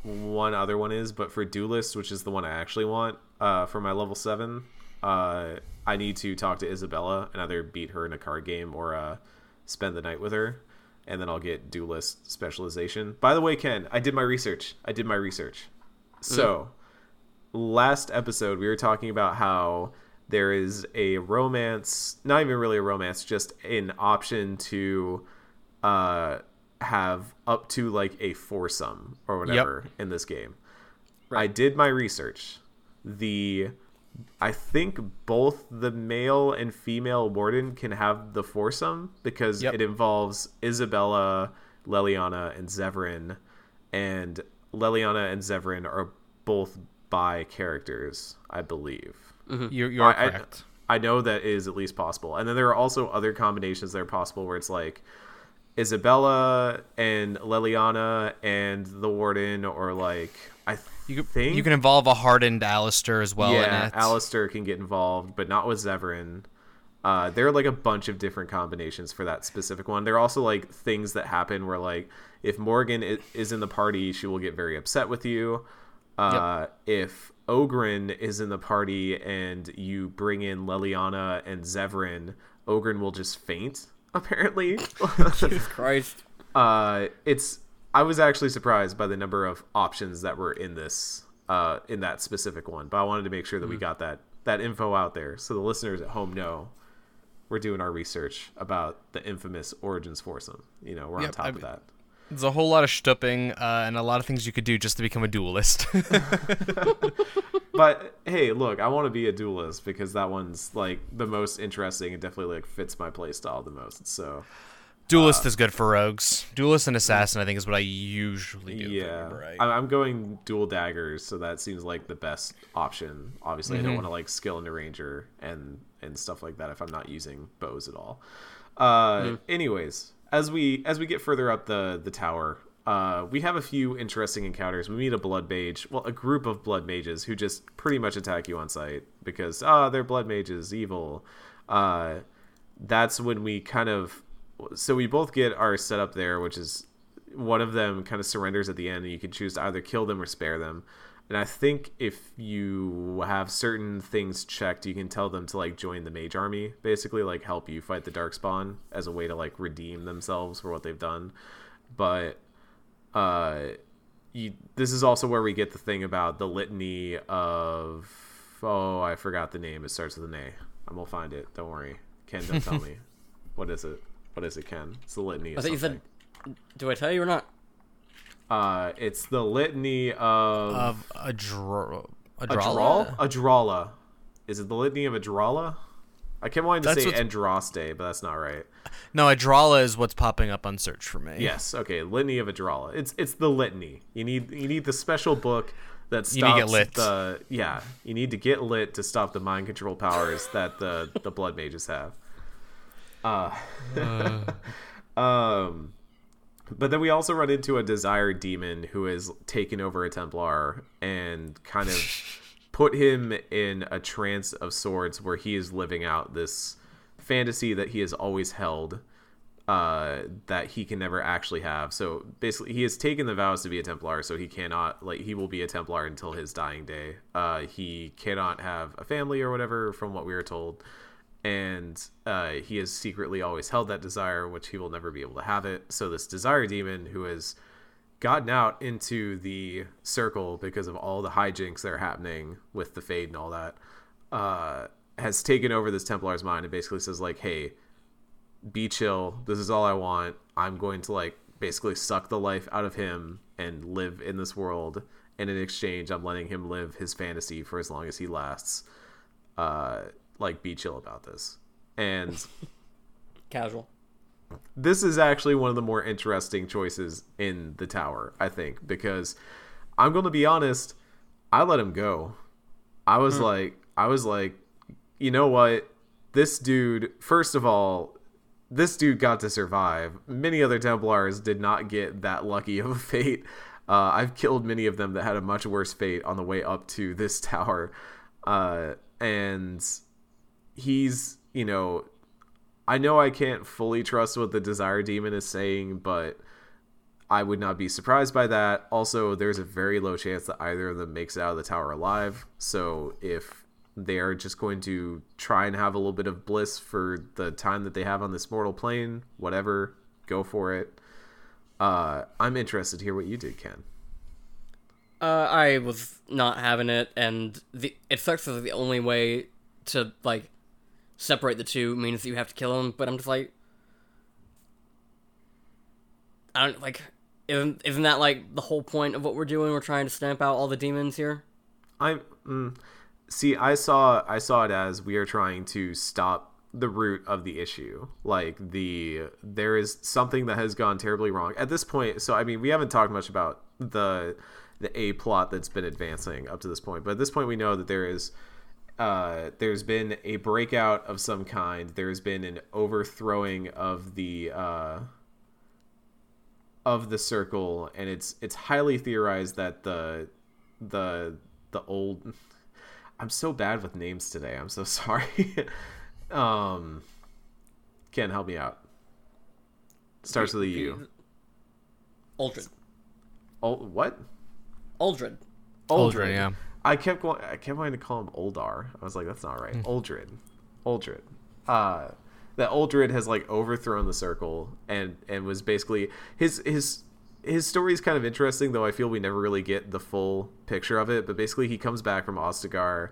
one other one is, but for Duelist, which is the one I actually want uh, for my level seven, uh, I need to talk to Isabela and either beat her in a card game or uh, spend the night with her, and then I'll get Duelist specialization. By the way, Ken, I did my research. I did my research. So, last episode we were talking about how there is a romance, not even really a romance, just an option to uh have up to like a foursome or whatever in this game. I did my research. The I think both the male and female warden can have the foursome because Yep. it involves Isabela, Leliana, and Zevran, and Leliana and Zevran are both bi characters, I believe. Mm-hmm. You're, you are I- I- correct. I know that is at least possible. And then there are also other combinations that are possible where it's like Isabela and Leliana and the Warden, or like I you, can, think you can involve a hardened Alistair as well yeah, in it. Alistair can get involved, but not with Zevran. Uh, there are like a bunch of different combinations for that specific one. There are also like things that happen where like if Morrigan is in the party, she will get very upset with you. Uh, If Oghren is in the party and you bring in Leliana and Zevran, Oghren will just faint. Apparently, Jesus Christ. uh, it's I was actually surprised by the number of options that were in this uh, in that specific one, but I wanted to make sure that Hmm. we got that that info out there so the listeners at home know we're doing our research about the infamous Origins foursome. You know, we're on top I of that. There's a whole lot of stupping uh, and a lot of things you could do just to become a duelist. But hey, look, I want to be a duelist because that one's like the most interesting and definitely like fits my playstyle the most. So duelist is good for rogues. Duelist and assassin, I think, is what I usually do. yeah, right. I'm going dual daggers, so that seems like the best option. Obviously, Mm-hmm. I don't want to like skill into ranger and and stuff like that if I'm not using bows at all. Uh, Mm-hmm. anyways, as we as we get further up the the tower, uh, we have a few interesting encounters. We meet a blood mage, well, a group of blood mages who just pretty much attack you on sight because ah, they're blood mages, evil. Uh, that's when we kind of so we both get our setup there, which is one of them kind of surrenders at the end, and you can choose to either kill them or spare them. And I think if you have certain things checked, you can tell them to like join the mage army, basically like help you fight the darkspawn as a way to like redeem themselves for what they've done. But uh you, this is also where we get the thing about the litany of oh I forgot the name. It starts with an A. I'm gonna find it. Don't worry. Ken, don't tell me. What is it? What is it, Ken? It's the litany. Of I think you said. Do I tell you or not? Uh, it's the litany of of a draw. A Adral. Adralla. Is it the litany of Adralla? I kept wanting to That's say what's- Andraste, but that's not right. No, Adralla is what's popping up on search for me. Yes, okay, litany of Adralla. It's it's the litany. You need you need the special book that stops You need to get lit. the yeah. You need to get lit to stop the mind control powers that the the blood mages have. Uh, um, but then we also run into a desire demon who has taken over a Templar and kind of put him in a trance of sorts where he is living out this fantasy that he has always held uh, that he can never actually have. So basically, he has taken the vows to be a Templar, so he cannot like he will be a Templar until his dying day. Uh, he cannot have a family or whatever, from what we were told, and uh, he has secretly always held that desire, which he will never be able to have it. So this desire demon, who has gotten out into the circle because of all the hijinks that are happening with the fade and all that, uh, has taken over this Templar's mind and basically says like, "Hey." be chill. This is all I want. I'm going to like basically suck the life out of him and live in this world. And in exchange, I'm letting him live his fantasy for as long as he lasts. Uh, like, be chill about this. And Casual. this is actually one of the more interesting choices in the tower, I think, because I'm going to be honest, I let him go. I was like, I was like, you know what? This dude, first of all, this dude got to survive. Many other Templars did not get that lucky of a fate. Uh, I've killed many of them that had a much worse fate on the way up to this tower. Uh, and he's, you know, I know I can't fully trust what the Desire Demon is saying, but I would not be surprised by that. Also, there's a very low chance that either of them makes it out of the tower alive. So if they are just going to try and have a little bit of bliss for the time that they have on this mortal plane, whatever, go for it. Uh, I'm interested to hear what you did, Ken. Uh, I was not having it, and the it sucks that the only way to like separate the two means that you have to kill him. But I'm just like, I don't like. Isn't isn't that like the whole point of what we're doing? We're trying to stamp out all the demons here. I mm, see. I saw. I saw it as we are trying to stop the root of the issue. Like the there is something that has gone terribly wrong at this point. So I mean, we haven't talked much about the the a plot that's been advancing up to this point, but at this point, we know that there is. Uh, there's been a breakout of some kind. There's been an overthrowing of the uh, of the circle, and it's it's highly theorized that the the the old I'm so bad with names today. I'm so sorry. um Ken, help me out. Starts with a U. Uldred. Oh, what? Uldred. Uldred, yeah. I kept going. I kept wanting to call him Oldar. I was like, that's not right. Uldred. Uldred. Uh, that Uldred has like overthrown the circle and and was basically his his his story is kind of interesting though. I feel we never really get the full picture of it. But basically, he comes back from Ostagar.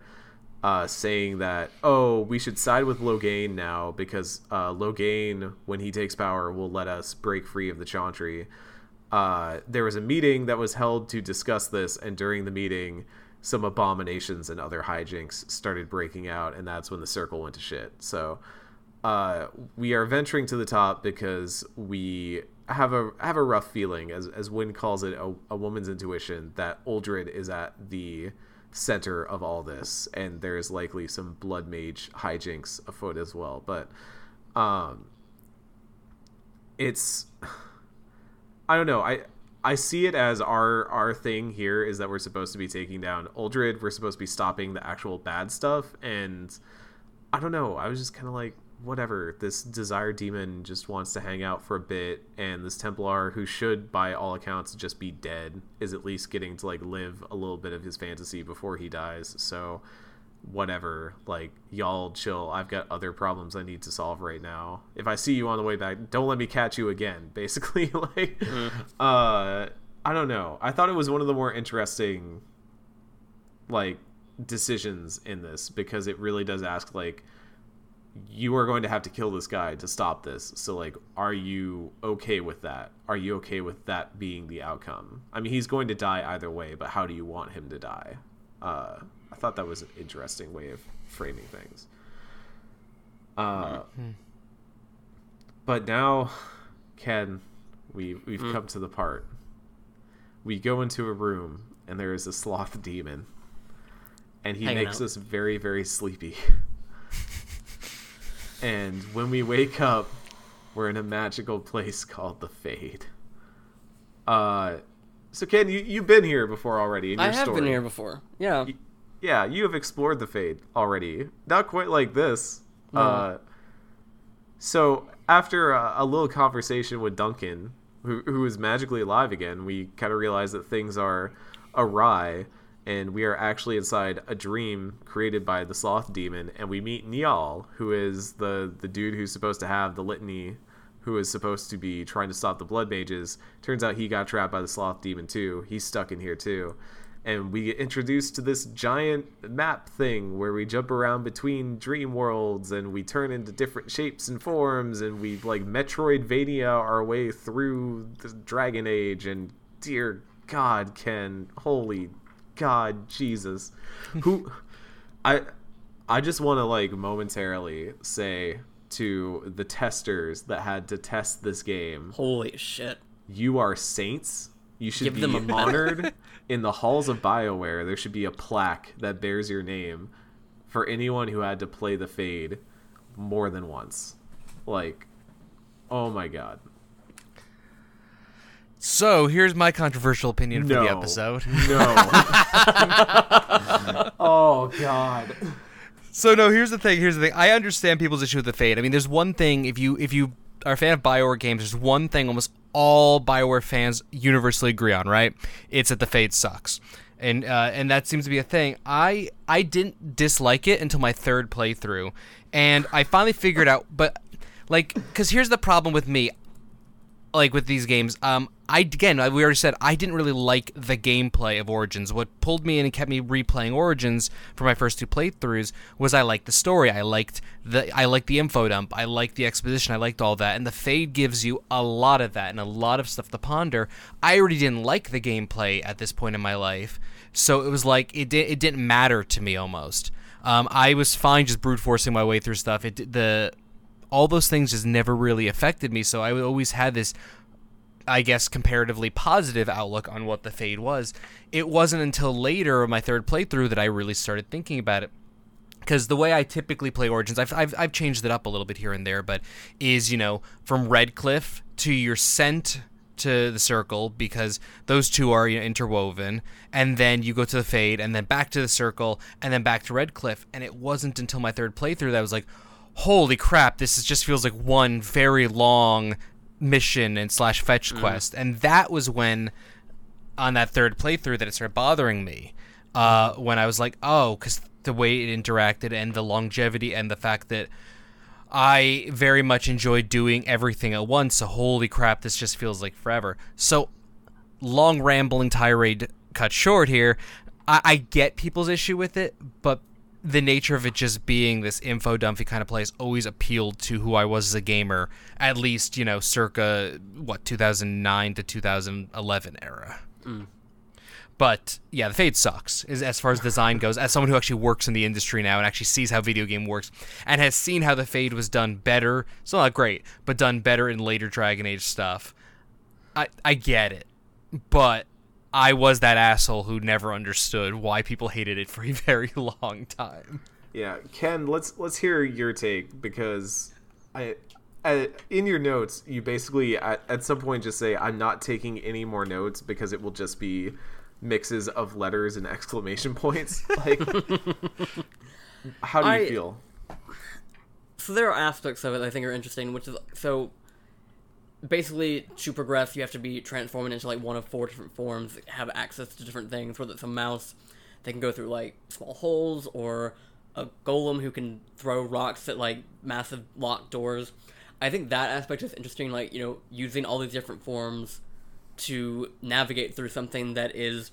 Uh, saying that oh we should side with Loghain now because uh, Loghain when he takes power will let us break free of the Chantry. Uh, there was a meeting that was held to discuss this, and during the meeting, some abominations and other hijinks started breaking out, and that's when the circle went to shit. So, uh, we are venturing to the top because we have a have a rough feeling, as as Wynne calls it, a, a woman's intuition that Uldred is at the center of all this, and there's likely some blood mage hijinks afoot as well. But, um, it's I don't know. I I see it as our our thing here is that we're supposed to be taking down Uldred. We're supposed to be stopping the actual bad stuff, and I don't know. I was just kind of like, whatever. This desire demon just wants to hang out for a bit, and this Templar, who should, by all accounts, just be dead, is at least getting to like live a little bit of his fantasy before he dies. So whatever like y'all chill. I've got other problems i need to solve right now. If i see you on the way back don't let me catch you again basically like uh i don't know. I thought it was one of the more interesting like decisions in this because it really does ask like you are going to have to kill this guy to stop this. So like are you okay with that? Are you okay with that being the outcome? I mean he's going to die either way but how do you want him to die? Uh I thought that was an interesting way of framing things. Uh, But now, Ken, we we've come to the part. We go into a room and there is a sloth demon, and he Hanging makes out. us very very sleepy. and when we wake up, we're in a magical place called the Fade. Uh, so Ken, you you've been here before already. In your I have story. been here before. Yeah. Yeah, you have explored the Fade already. Not quite like this. Uh, So after a, a little conversation with Duncan, who who is magically alive again, we kind of realize that things are awry, and we are actually inside a dream created by the sloth demon, and we meet Niall, who is the the dude who's supposed to have the litany, who is supposed to be trying to stop the blood mages. Turns out he got trapped by the sloth demon too. He's stuck in here too and we get introduced to this giant map thing where we jump around between dream worlds and we turn into different shapes and forms and we like metroidvania our way through the dragon age and dear god ken holy god jesus who i i just want to like momentarily say to the testers that had to test this game Holy shit. you are saints you should Give be them a medal. honored in the halls of BioWare. There should be a plaque that bears your name for anyone who had to play the Fade more than once. Like, oh my god. So here's my controversial opinion for No. the episode. No. oh god. So no, here's the thing. Here's the thing. I understand people's issue with the fade. I mean, there's one thing if you if you are a fan of Bioware games, there's one thing almost all Bioware fans universally agree on, right? It's that the fade sucks, and uh, and that seems to be a thing. I I didn't dislike it until my third playthrough, and I finally figured out. But like, because here's the problem with me like with these games um i again we already said i didn't really like the gameplay of origins. What pulled me in and kept me replaying origins for my first two playthroughs was i liked the story. I liked the i liked the info dump. I liked the exposition. I liked all that. And the fade gives you a lot of that and a lot of stuff to ponder. I already didn't like the gameplay at this point in my life. So it was like it, di- it didn't matter to me almost. Um, i was fine just brute forcing my way through stuff. It the all those things just never really affected me. So I always had this, I guess, comparatively positive outlook on what the fade was. It wasn't until later, my third playthrough, that I really started thinking about it. Because the way I typically play Origins, I've, I've, I've changed it up a little bit here and there, but is, you know, from Redcliffe to your scent to the circle because those two are you know, interwoven and then you go to the fade and then back to the circle and then back to redcliffe and it wasn't until my third playthrough that i was like holy crap this is, just feels like one very long mission and slash fetch quest and that was when on that third playthrough that it started bothering me uh, when i was like oh because the way it interacted and the longevity and the fact that I very much enjoy doing everything at once. So holy crap, this just feels like forever. So long rambling tirade cut short here. I, I get people's issue with it, but the nature of it just being this info dumpy kind of place always appealed to who I was as a gamer, at least, you know, circa what, 2009 to 2011 era. Mm. But yeah, the Fade sucks as, as far as design goes. As someone who actually works in the industry now and actually sees how video game works and has seen how the Fade was done better, still not great, but done better in later Dragon Age stuff. I I get it, but I was that asshole who never understood why people hated it for a very long time. Yeah, Ken, let's let's hear your take because I, I in your notes you basically at, at some point just say I'm not taking any more notes because it will just be mixes of letters and exclamation points. Like, how do you I- feel? so there are aspects of it that I think are interesting, which is so basically to progress you have to be transforming into like one of four different forms, have access to different things, whether it's a mouse, they can go through like small holes, or a golem who can throw rocks at like massive locked doors. I think that aspect is interesting, like, you know, using all these different forms to navigate through something that is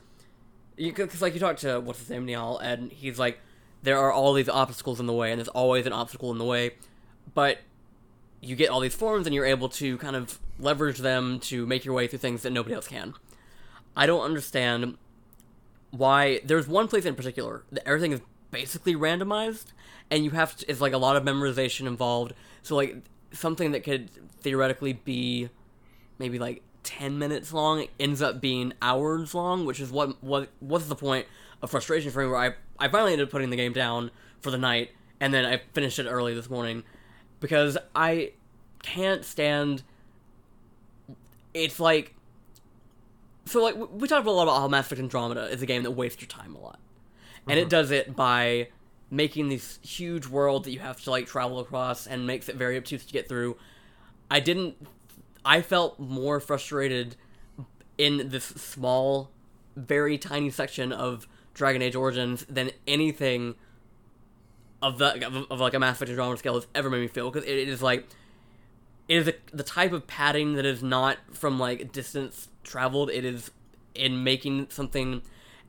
because like you talk to what's his name Niall and he's like there are all these obstacles in the way and there's always an obstacle in the way but you get all these forms and you're able to kind of leverage them to make your way through things that nobody else can. I don't understand why there's one place in particular that everything is basically randomized and you have to it's like a lot of memorization involved. So like something that could theoretically be maybe like 10 minutes long ends up being hours long which is what what what's the point of frustration for me where i i finally ended up putting the game down for the night and then i finished it early this morning because i can't stand it's like so like we- talked a lot about how mass effect andromeda is a game that wastes your time a lot and it mm-hmm. does it by making this huge world that you have to like travel across and makes it very obtuse to get through. I didn't. I felt more frustrated in this small, very tiny section of Dragon Age Origins than anything of the of, of like a Mass Effect Andromeda scale has ever made me feel because it, it is like it is a, the type of padding that is not from like distance traveled. It is in making something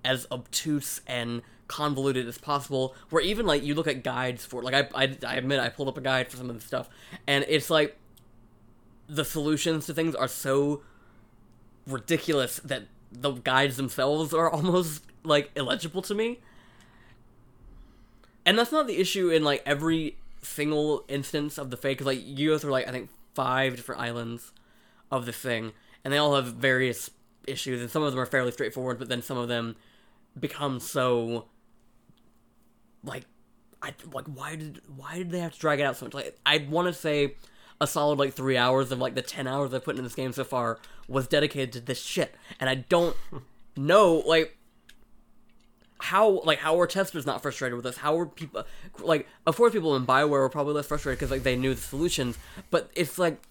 as obtuse and convoluted as possible. Where even like you look at guides for like I I, I admit I pulled up a guide for some of this stuff, and it's like the solutions to things are so ridiculous that the guides themselves are almost like illegible to me. And that's not the issue in like every single instance of the fake. Cause like you go through like I think five different islands of the thing, and they all have various issues, and some of them are fairly straightforward, but then some of them become so like I like why did why did they have to drag it out so much? Like I want to say a solid like three hours of like the ten hours I've put into this game so far was dedicated to this shit, and I don't know like how like how were testers not frustrated with this? How were people like of course people in Bioware were probably less frustrated because like they knew the solutions, but it's like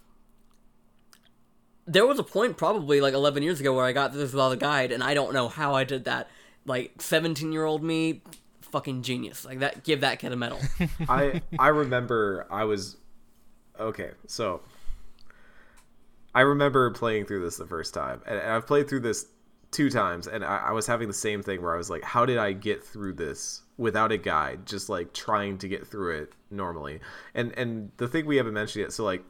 there was a point probably like 11 years ago where I got this without a guide, and I don't know how I did that. Like 17 year old me, fucking genius. Like that, give that kid a medal. I I remember I was okay. So I remember playing through this the first time, and, and I've played through this two times, and I, I was having the same thing where I was like, "How did I get through this without a guide? Just like trying to get through it normally." And and the thing we haven't mentioned yet, so like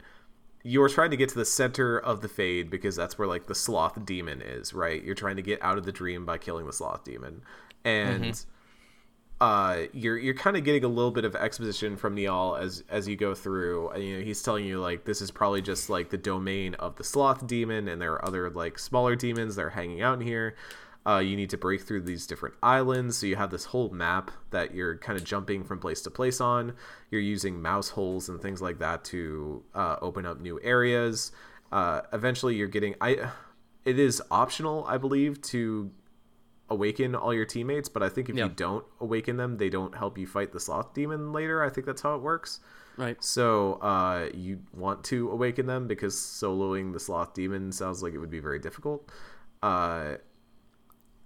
you're trying to get to the center of the fade because that's where like the sloth demon is, right? You're trying to get out of the dream by killing the sloth demon, and mm-hmm. Uh, you're you're kind of getting a little bit of exposition from Niall as as you go through. You know, he's telling you like this is probably just like the domain of the sloth demon, and there are other like smaller demons that are hanging out in here. Uh, you need to break through these different islands, so you have this whole map that you're kind of jumping from place to place on. You're using mouse holes and things like that to uh, open up new areas. Uh, eventually, you're getting I. It is optional, I believe, to awaken all your teammates, but I think if Yeah. you don't awaken them, they don't help you fight the sloth demon later. I think that's how it works. right. So uh, you want to awaken them because soloing the sloth demon sounds like it would be very difficult. Uh,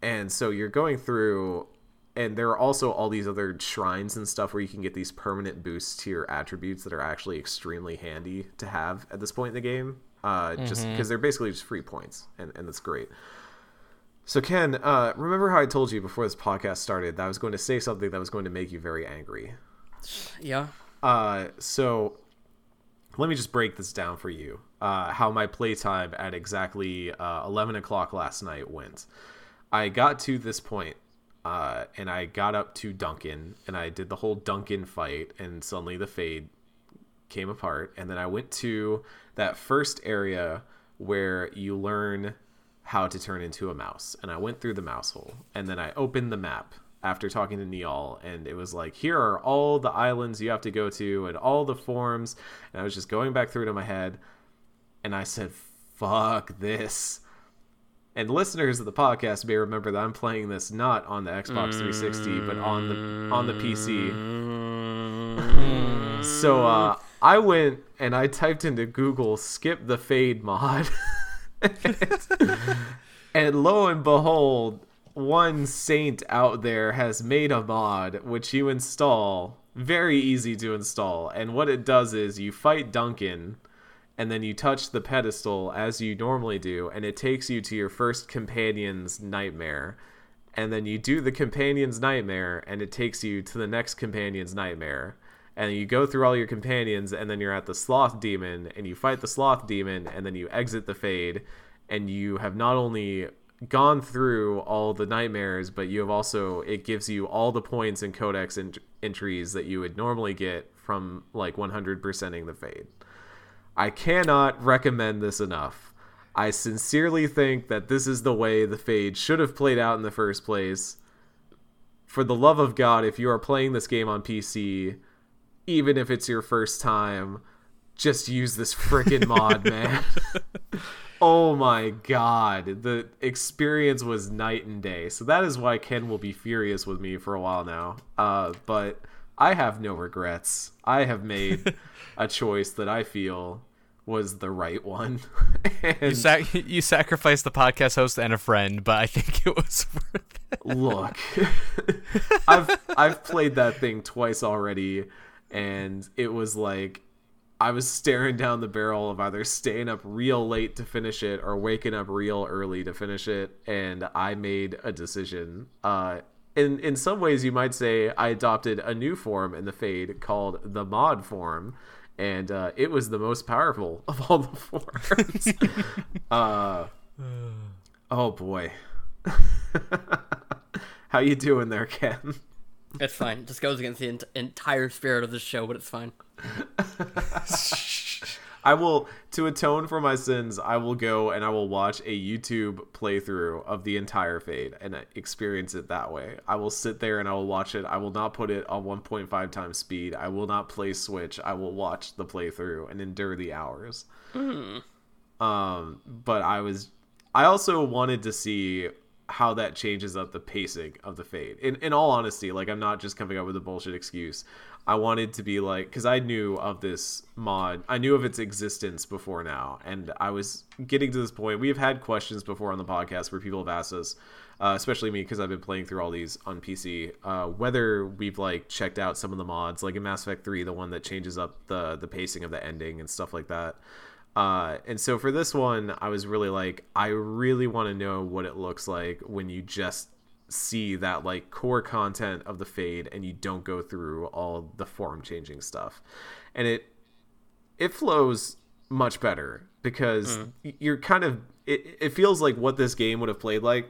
and so you're going through, and there are also all these other shrines and stuff where you can get these permanent boosts to your attributes that are actually extremely handy to have at this point in the game. Uh, Just because they're basically just free points, and, and that's great. So Ken, uh, remember how I told you before this podcast started that I was going to say something that was going to make you very angry. Yeah. Uh, so let me just break this down for you. Uh, how my playtime at exactly uh, 11 o'clock last night went. I got to this point, uh, and I got up to Duncan, and I did the whole Duncan fight, and suddenly the fade came apart. And then I went to that first area where you learn how to turn into a mouse. And I went through the mouse hole. And then I opened the map after talking to Niall. And it was like, here are all the islands you have to go to and all the forms. And I was just going back through to my head. And I said, fuck this. And listeners of the podcast may remember that I'm playing this not on the Xbox 360, but on the on the PC. So uh, I went and I typed into Google "skip the fade mod," and lo and behold, one saint out there has made a mod which you install. Very easy to install, and what it does is you fight Duncan, and then you touch the pedestal as you normally do, and it takes you to your first companion's nightmare. And then you do the companion's nightmare, and it takes you to the next companion's nightmare and you go through all your companions and then you're at the sloth demon and you fight the sloth demon and then you exit the fade and you have not only gone through all the nightmares but you have also it gives you all the points and codex ent- entries that you would normally get from like 100%ing the fade. I cannot recommend this enough. I sincerely think that this is the way the fade should have played out in the first place. For the love of god if you are playing this game on pc even if it's your first time, just use this freaking mod, man. oh my god, the experience was night and day. So that is why Ken will be furious with me for a while now. Uh, but I have no regrets. I have made a choice that I feel was the right one. You, sac- you sacrificed the podcast host and a friend, but I think it was worth it. look, I've I've played that thing twice already, and it was like I was staring down the barrel of either staying up real late to finish it or waking up real early to finish it, and I made a decision. Uh, in in some ways, you might say I adopted a new form in the Fade called the Mod form, and uh, it was the most powerful of all the forms. uh, oh boy, how you doing there, Ken? It's fine. It just goes against the ent- entire spirit of the show, but it's fine. I will to atone for my sins. I will go and I will watch a YouTube playthrough of the entire Fade and experience it that way. I will sit there and I will watch it. I will not put it on 1.5 times speed. I will not play Switch. I will watch the playthrough and endure the hours. Um, but I was, I also wanted to see how that changes up the pacing of the Fade. In in all honesty, like I'm not just coming up with a bullshit excuse. I wanted to be like because I knew of this mod, I knew of its existence before now, and I was getting to this point. We have had questions before on the podcast where people have asked us, uh, especially me because I've been playing through all these on PC, uh, whether we've like checked out some of the mods, like in Mass Effect Three, the one that changes up the the pacing of the ending and stuff like that. Uh, and so for this one, I was really like, I really want to know what it looks like when you just see that like core content of the fade and you don't go through all the form changing stuff. And it it flows much better because y- you're kind of it, it feels like what this game would have played like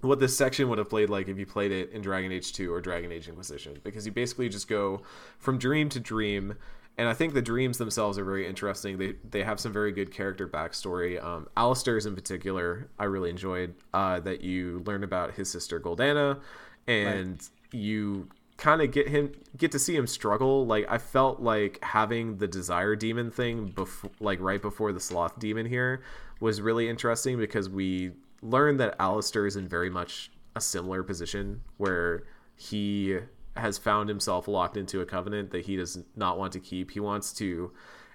what this section would have played like if you played it in Dragon Age 2 or Dragon Age Inquisition because you basically just go from dream to dream and I think the dreams themselves are very interesting. They they have some very good character backstory. Um, Alistair's in particular, I really enjoyed uh, that you learn about his sister Goldanna, and you kind of get him get to see him struggle. Like I felt like having the desire demon thing before, like right before the sloth demon here, was really interesting because we learned that Alistair is in very much a similar position where he has found himself locked into a covenant that he does not want to keep. He wants to,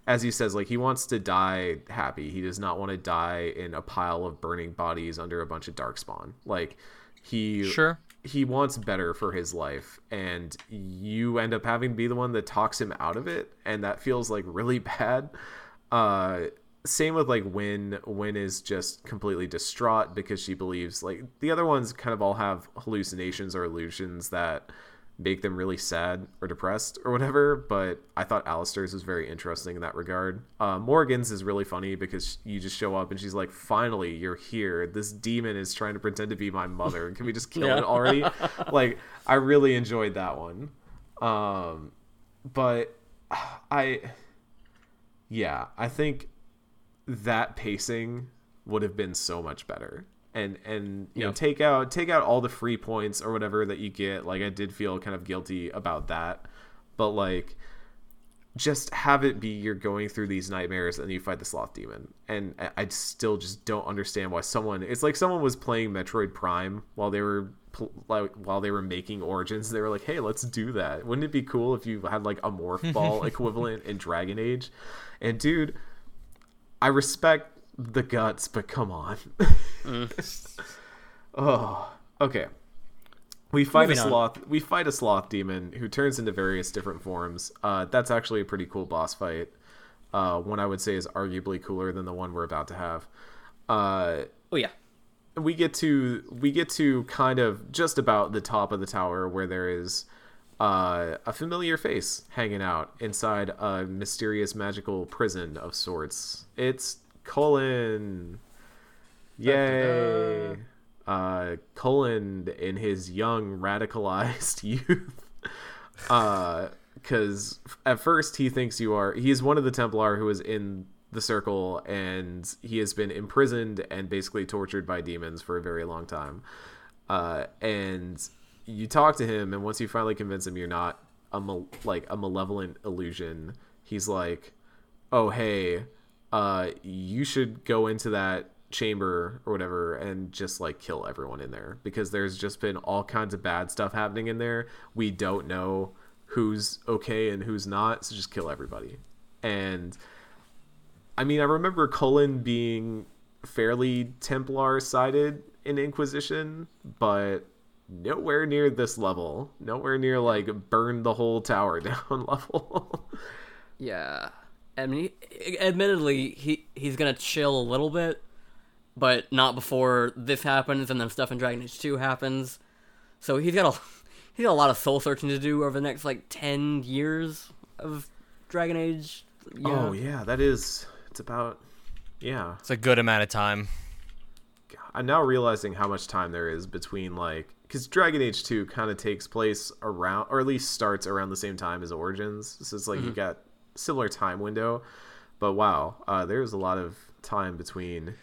as he says, like he wants to die happy. He does not want to die in a pile of burning bodies under a bunch of darkspawn. Like he Sure. he wants better for his life and you end up having to be the one that talks him out of it and that feels like really bad uh same with like Wynne. Wynne is just completely distraught because she believes like the other ones kind of all have hallucinations or illusions that make them really sad or depressed or whatever. But I thought Alistair's was very interesting in that regard. Uh, Morrigan's is really funny because you just show up and she's like, "Finally, you're here. This demon is trying to pretend to be my mother. Can we just kill Yeah. it already?" like I really enjoyed that one. Um, but I, yeah, I think that pacing would have been so much better and and you know take out take out all the free points or whatever that you get. Like i did feel kind of guilty about that. But like just have it be you're going through these nightmares and you fight the sloth demon. And I- i still just don't understand why someone it's like someone was playing metroid prime while they were like while they were making origins. They were like hey let's do that. Wouldn't it be cool if you had like a morph ball equivalent in dragon age? And dude I respect the guts, but come on. oh, okay. We fight Moving a on. sloth. We fight a sloth demon who turns into various different forms. Uh, that's actually a pretty cool boss fight. Uh, one I would say is arguably cooler than the one we're about to have. Uh, Oh yeah. we get to we get to kind of just about the top of the tower where there is uh, a familiar face hanging out inside a mysterious magical prison of sorts. It's Cullen. Yay! Uh, Cullen in his young radicalized youth. Uh, because at first he thinks you are. He's one of the Templar who is in the circle, and he has been imprisoned and basically tortured by demons for a very long time. Uh, and you talk to him, and once you finally convince him you're not a mal- like a malevolent illusion, he's like, "Oh hey, uh, you should go into that." chamber or whatever and just like kill everyone in there because there's just been all kinds of bad stuff happening in there we don't know who's okay and who's not, so just kill everybody. And I mean, I remember Cullen being fairly Templar sided in Inquisition, but nowhere near this level. Nowhere near like burn the whole tower down level. Yeah. I mean, he, admittedly, he he's gonna chill a little bit, but not before this happens, and then stuff in Dragon Age Two happens. So he's got a he's got a lot of soul searching to do over the next like ten years of Dragon Age. Oh, yeah. Oh yeah, that is. It's about. Yeah, It's a good amount of time. I'm now realizing how much time there is between like because Dragon Age Two kind of takes place around, or at least starts around the same time as Origins. So it's like you mm-hmm. got similar time window, but wow, uh, there's a lot of time between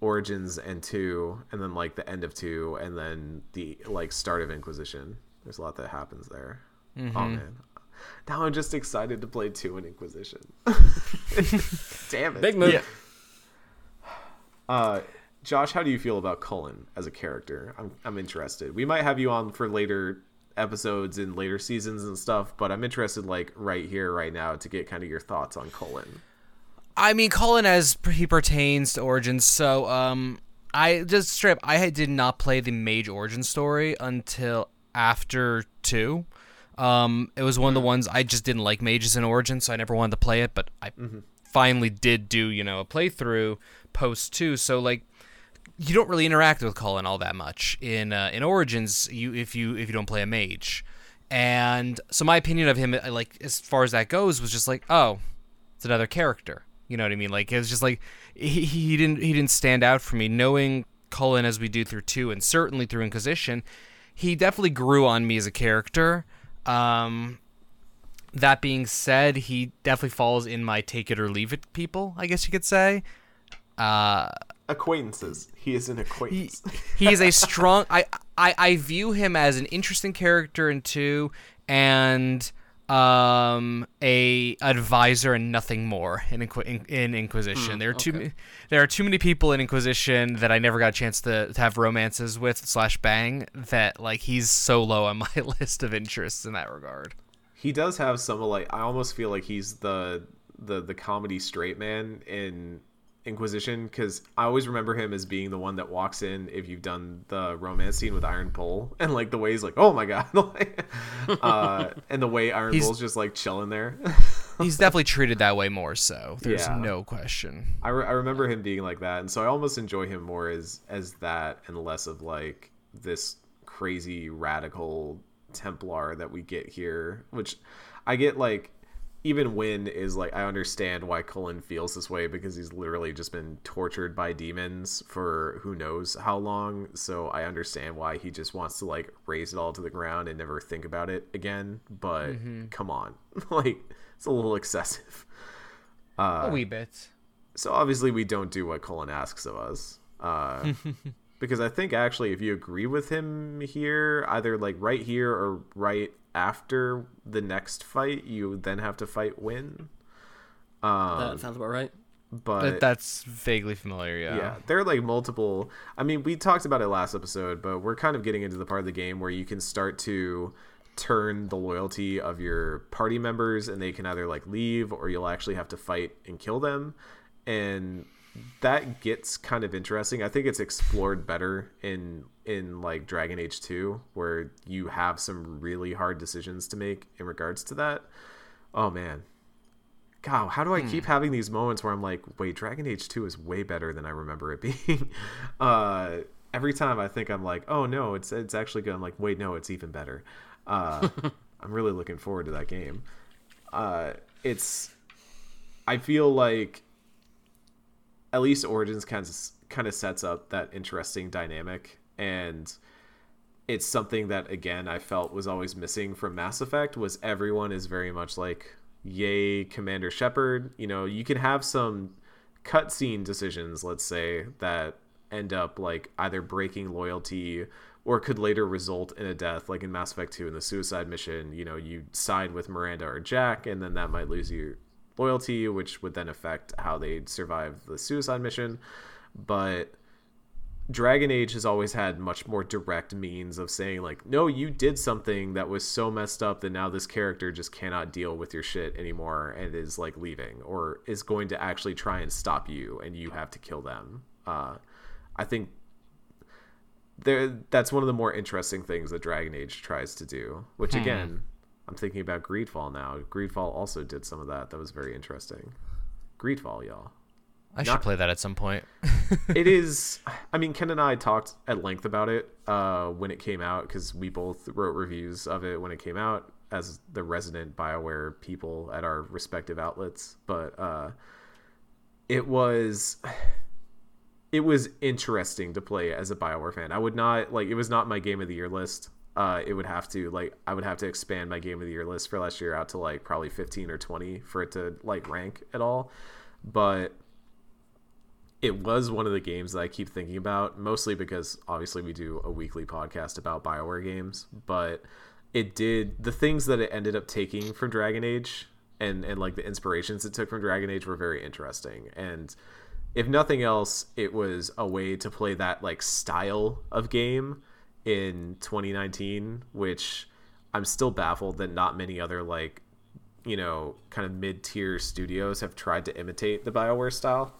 Origins and Two, and then like the end of Two, and then the like start of Inquisition. There's a lot that happens there. Oh man, now I'm just excited to play Two and Inquisition. Damn it! Big move. Yeah. Uh, Josh, how do you feel about Cullen as a character? I'm I'm interested. We might have you on for later episodes in later seasons and stuff, but I'm interested, like right here, right now, to get kind of your thoughts on Cullen. I mean, Cullen as he pertains to Origins. So, um, I just straight up, I did not play the Mage Origin story until after two. Um, it was one of the ones I just didn't like mages in Origin, so I never wanted to play it. But I finally did do you know a playthrough post two. So like, you don't really interact with Cullen all that much in uh, in Origins. You if you if you don't play a mage, and so my opinion of him, uh, like as far as that goes, was just like, oh, it's another character. You know what I mean? Like it was just like he, he didn't he didn't stand out for me. Knowing Cullen as we do through two, and certainly through Inquisition, he definitely grew on me as a character. Um, that being said, he definitely falls in my take it or leave it people. I guess you could say. Uh, Acquaintances. He is an acquaintance. he is a strong. I, I I view him as an interesting character in two, and um a advisor and nothing more in in, in Inquisition. there are too okay. there are too many people in Inquisition that I never got a chance to, to have romances with slash bang that like he's so low on my list of interests in that regard. he does have some like I almost feel like he's the the the comedy straight man in Inquisition because I always remember him as being the one that walks in if you've done the romance scene with Iron Bull and like the way he's like oh my god uh, and the way Iron He's- Bull's just like chilling there. He's definitely treated that way more so. There's Yeah. no question. I, re- I remember him being like that and so I almost enjoy him more as as that and less of like this crazy radical Templar that we get here which I get like even Wynne is like I understand why Cullen feels this way because he's literally just been tortured by demons for who knows how long. So I understand why he just wants to like raze it all to the ground and never think about it again. But come on, like it's a little excessive. a wee bit. So obviously we don't do what Cullen asks of us. Uh, because I think actually if you agree with him here, either like right here or right after the next fight, you then have to fight Wynne. Um, that sounds about right. but That, that's vaguely familiar. Yeah. yeah, there are like multiple. I mean, we talked about it last episode, but we're kind of getting into the part of the game where you can start to turn the loyalty of your party members, and they can either like leave or you'll actually have to fight and kill them, and that gets kind of interesting. I think it's explored better in in like Dragon Age 2 where you have some really hard decisions to make in regards to that. Oh man. God, how do I keep having these moments where I'm like, wait, Dragon Age 2 is way better than I remember it being? uh every time I think I'm like, oh no, it's it's actually good. I'm like, wait, no, it's even better. Uh I'm really looking forward to that game. Uh it's I feel like at least Origins kind of kind of sets up that interesting dynamic. And it's something that again I felt was always missing from Mass Effect was everyone is very much like yay Commander Shepard, you know, you can have some cutscene decisions, let's say, that end up like either breaking loyalty or could later result in a death like in Mass Effect 2 in the suicide mission, you know, you side with Miranda or Jack and then that might lose you loyalty, which would then affect how they survive the suicide mission. But Dragon Age has always had much more direct means of saying like, no, you did something that was so messed up that now this character just cannot deal with your shit anymore and is like leaving or is going to actually try and stop you and you have to kill them. Uh, I think there that's one of the more interesting things that Dragon Age tries to do. Which Hmm. again, I'm thinking about Greedfall now. Greedfall also did some of that. That was very interesting. Greedfall, y'all. I should play that at some point. it is i mean ken and i talked at length about it uh, when it came out because we both wrote reviews of it when it came out as the resident bioware people at our respective outlets but uh, it was it was interesting to play as a bioware fan i would not like it was not my game of the year list uh, it would have to like i would have to expand my game of the year list for last year out to like probably 15 or 20 for it to like rank at all but it was one of the games that I keep thinking about, mostly because obviously we do a weekly podcast about Bioware games, but it did the things that it ended up taking from Dragon Age and and like the inspirations it took from Dragon Age were very interesting. And if nothing else, it was a way to play that like style of game in 2019, which I'm still baffled that not many other like you know kind of mid-tier studios have tried to imitate the BioWare style.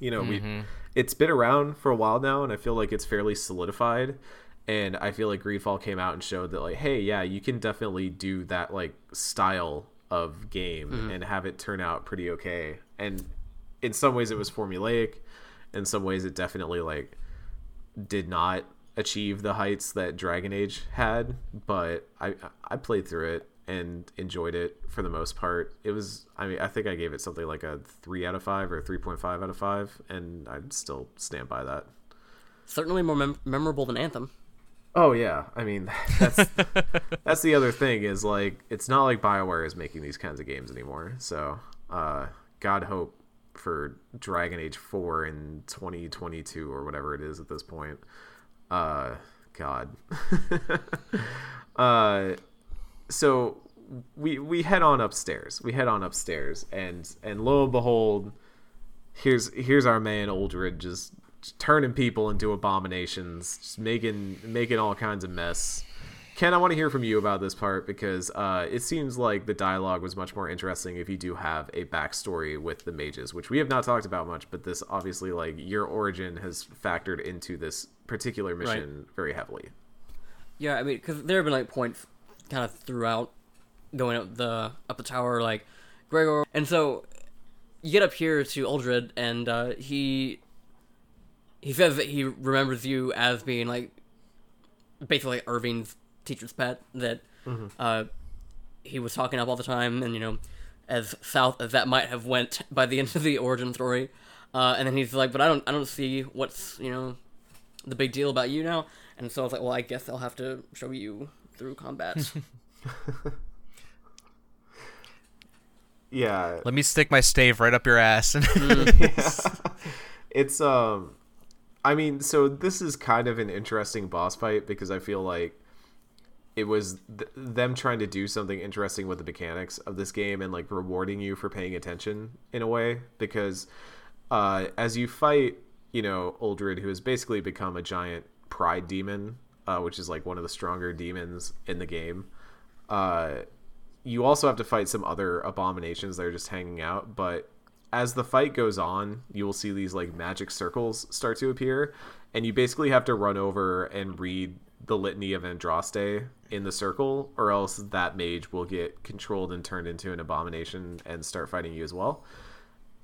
You know we mm-hmm. it's been around for a while now and i feel like it's fairly solidified. And i feel like greedfall came out and showed that like hey yeah you can definitely do that like style of game mm-hmm. and have it turn out pretty okay. And in some ways it was formulaic. In some ways it definitely like did not achieve the heights that dragon age had but i i played through it and enjoyed it for the most part. It was, I mean, I think I gave it something like a three out of five or three point five out of five, and I'd still stand by that. Certainly more mem- memorable than Anthem. Oh yeah, I mean, that's that's the other thing is like it's not like Bioware is making these kinds of games anymore. So, uh, God hope for Dragon Age Four in 2022 or whatever it is at this point. Uh, God. uh so we we head on upstairs. We head on upstairs, and and lo and behold, here's here's our man Uldred just, just turning people into abominations, just making making all kinds of mess. Ken, I want to hear from you about this part because uh, it seems like the dialogue was much more interesting if you do have a backstory with the mages, which we have not talked about much. But this obviously, like your origin, has factored into this particular mission very heavily. Yeah, I mean, because there have been like points kind of throughout going up the up the tower, like Greagoir, and so you get up here to Uldred, and uh, he he says that he remembers you as being like basically like Irving's teacher's pet that uh, he was talking up all the time, and you know, as south as that might have went by the end of the origin story. Uh, and then he's like, "But I don't, I don't see what's you know the big deal about you now." And so I was like, "Well, I guess I'll have to show you through combat." Yeah, Let me stick my stave right up your ass. it's um i mean so this is kind of an interesting boss fight because i feel like it was th- them trying to do something interesting with the mechanics of this game and like rewarding you for paying attention in a way because uh as you fight you know Uldred who has basically become a giant pride demon uh which is like one of the stronger demons in the game. Uh you also have to fight some other abominations that are just hanging out but as the fight goes on you will see these like magic circles start to appear and you basically have to run over and read the litany of andraste in the circle or else that mage will get controlled and turned into an abomination and start fighting you as well.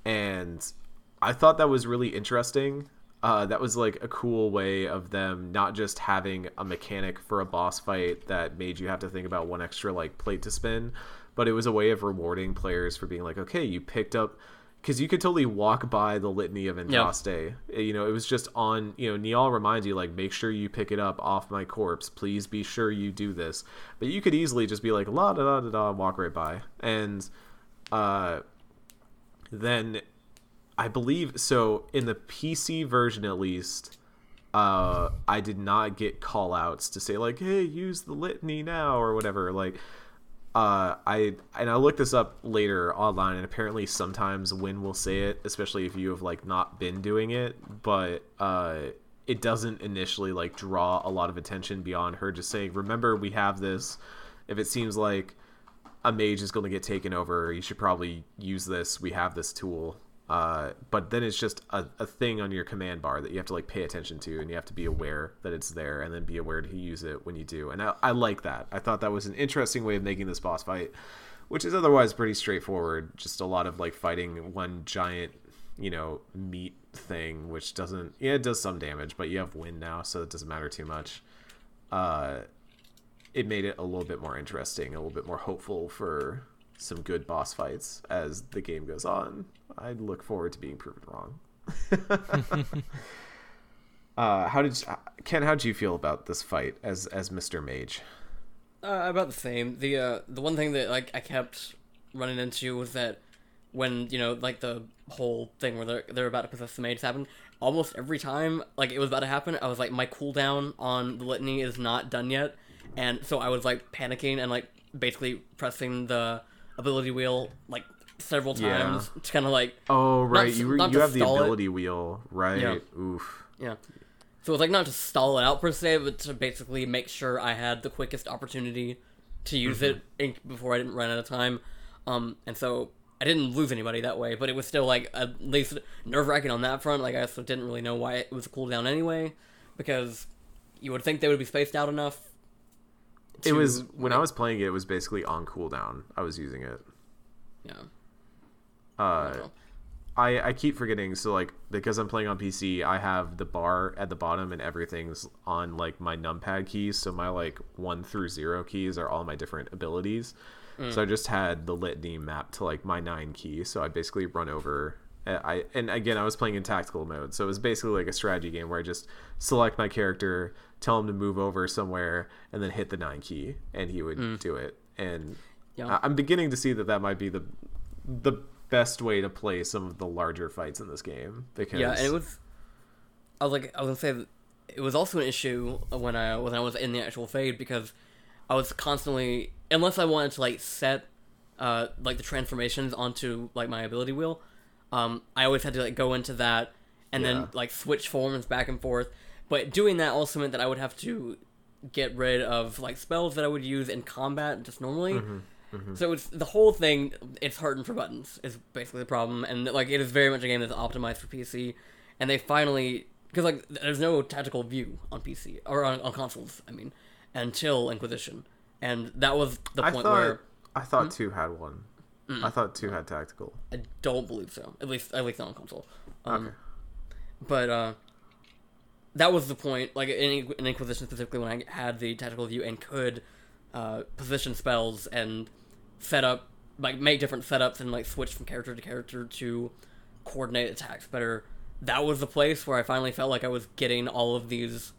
And i thought that was really interesting uh, that was like a cool way of them not just having a mechanic for a boss fight that made you have to think about one extra like plate to spin but it was a way of rewarding players for being like okay you picked up because you could totally walk by the litany of Andraste. You know, it was just on. You know, Niall reminds you like, make sure you pick it up off my corpse. Please be sure you do this. But you could easily just be like, la da da da da, walk right by. And uh, then I believe so in the PC version at least. Uh, I did not get call outs to say like, hey, use the litany now or whatever. Like, uh, I and I looked this up later online, and apparently sometimes Wynne will say it, especially if you have like not been doing it. But uh, it doesn't initially like draw a lot of attention beyond her just saying, "Remember, we have this. If it seems like a mage is going to get taken over, you should probably use this. We have this tool." Uh, but then it's just a, a thing on your command bar that you have to like pay attention to and you have to be aware that it's there and then be aware to use it when you do. And I, I like that. I thought that was an interesting way of making this boss fight which is otherwise pretty straightforward. Just a lot of like fighting one giant you know meat thing which doesn't yeah it does some damage but you have Wynne now so it doesn't matter too much. Uh it made it a little bit more interesting a little bit more hopeful for some good boss fights as the game goes on. I look forward to being proven wrong. uh, how did you, Ken? How did you feel about this fight as as Mister Mage? Uh, about the same. The uh, the one thing that like I kept running into was that when you know like the whole thing where they're they're about to possess the mage happened. Almost every time like it was about to happen, I was like my cooldown on the litany is not done yet, and so I was like panicking and like basically pressing the ability wheel like several times yeah. to kind of like oh right you you have the ability it. wheel right yeah. oof yeah so it's like not to stall it out per se but to basically make sure i had the quickest opportunity to use mm-hmm. it before i didn't run out of time um and so i didn't lose anybody that way but it was still like at least nerve-wracking on that front like i also didn't really know why it was a cooldown anyway because you would think they would be spaced out enough it was when I was playing it. It was basically on cooldown. I was using it. Yeah. Uh, I I keep forgetting. So like because I'm playing on PC, I have the bar at the bottom and everything's on like my numpad keys. So my like one through zero keys are all my different abilities. Mm. So I just had the litany mapped to like my nine key. So I basically run over I and again I was playing in tactical mode, so it was basically like a strategy game where I just select my character, tell him to move over somewhere, and then hit the nine key, and he would mm. do it. And yeah. I'm beginning to see that that might be the the best way to play some of the larger fights in this game because yeah, and it was. I was like, I was gonna say, it was also an issue when I when I was in the actual fade because I was constantly unless I wanted to like set uh like the transformations onto like my ability wheel um, I always had to like go into that and yeah. then like switch forms back and forth. But doing that also meant that I would have to get rid of like spells that I would use in combat just normally. Mm-hmm. Mm-hmm. So it's the whole thing. It's hurting for buttons is basically the problem, and like it is very much a game that's optimized for PC. And they finally because like there's no tactical view on PC or on, on consoles. I mean, until Inquisition, and that was the point thought, where I thought hmm? two had one. Mm. I thought two had tactical. I don't believe so. At least at least not on console. Um, okay. But uh, that was the point. Like in, in, Inquisition specifically, when I had the tactical view and could uh, position spells and set up, like make different setups and like switch from character to character to coordinate attacks better. That was the place where I finally felt like I was getting all of these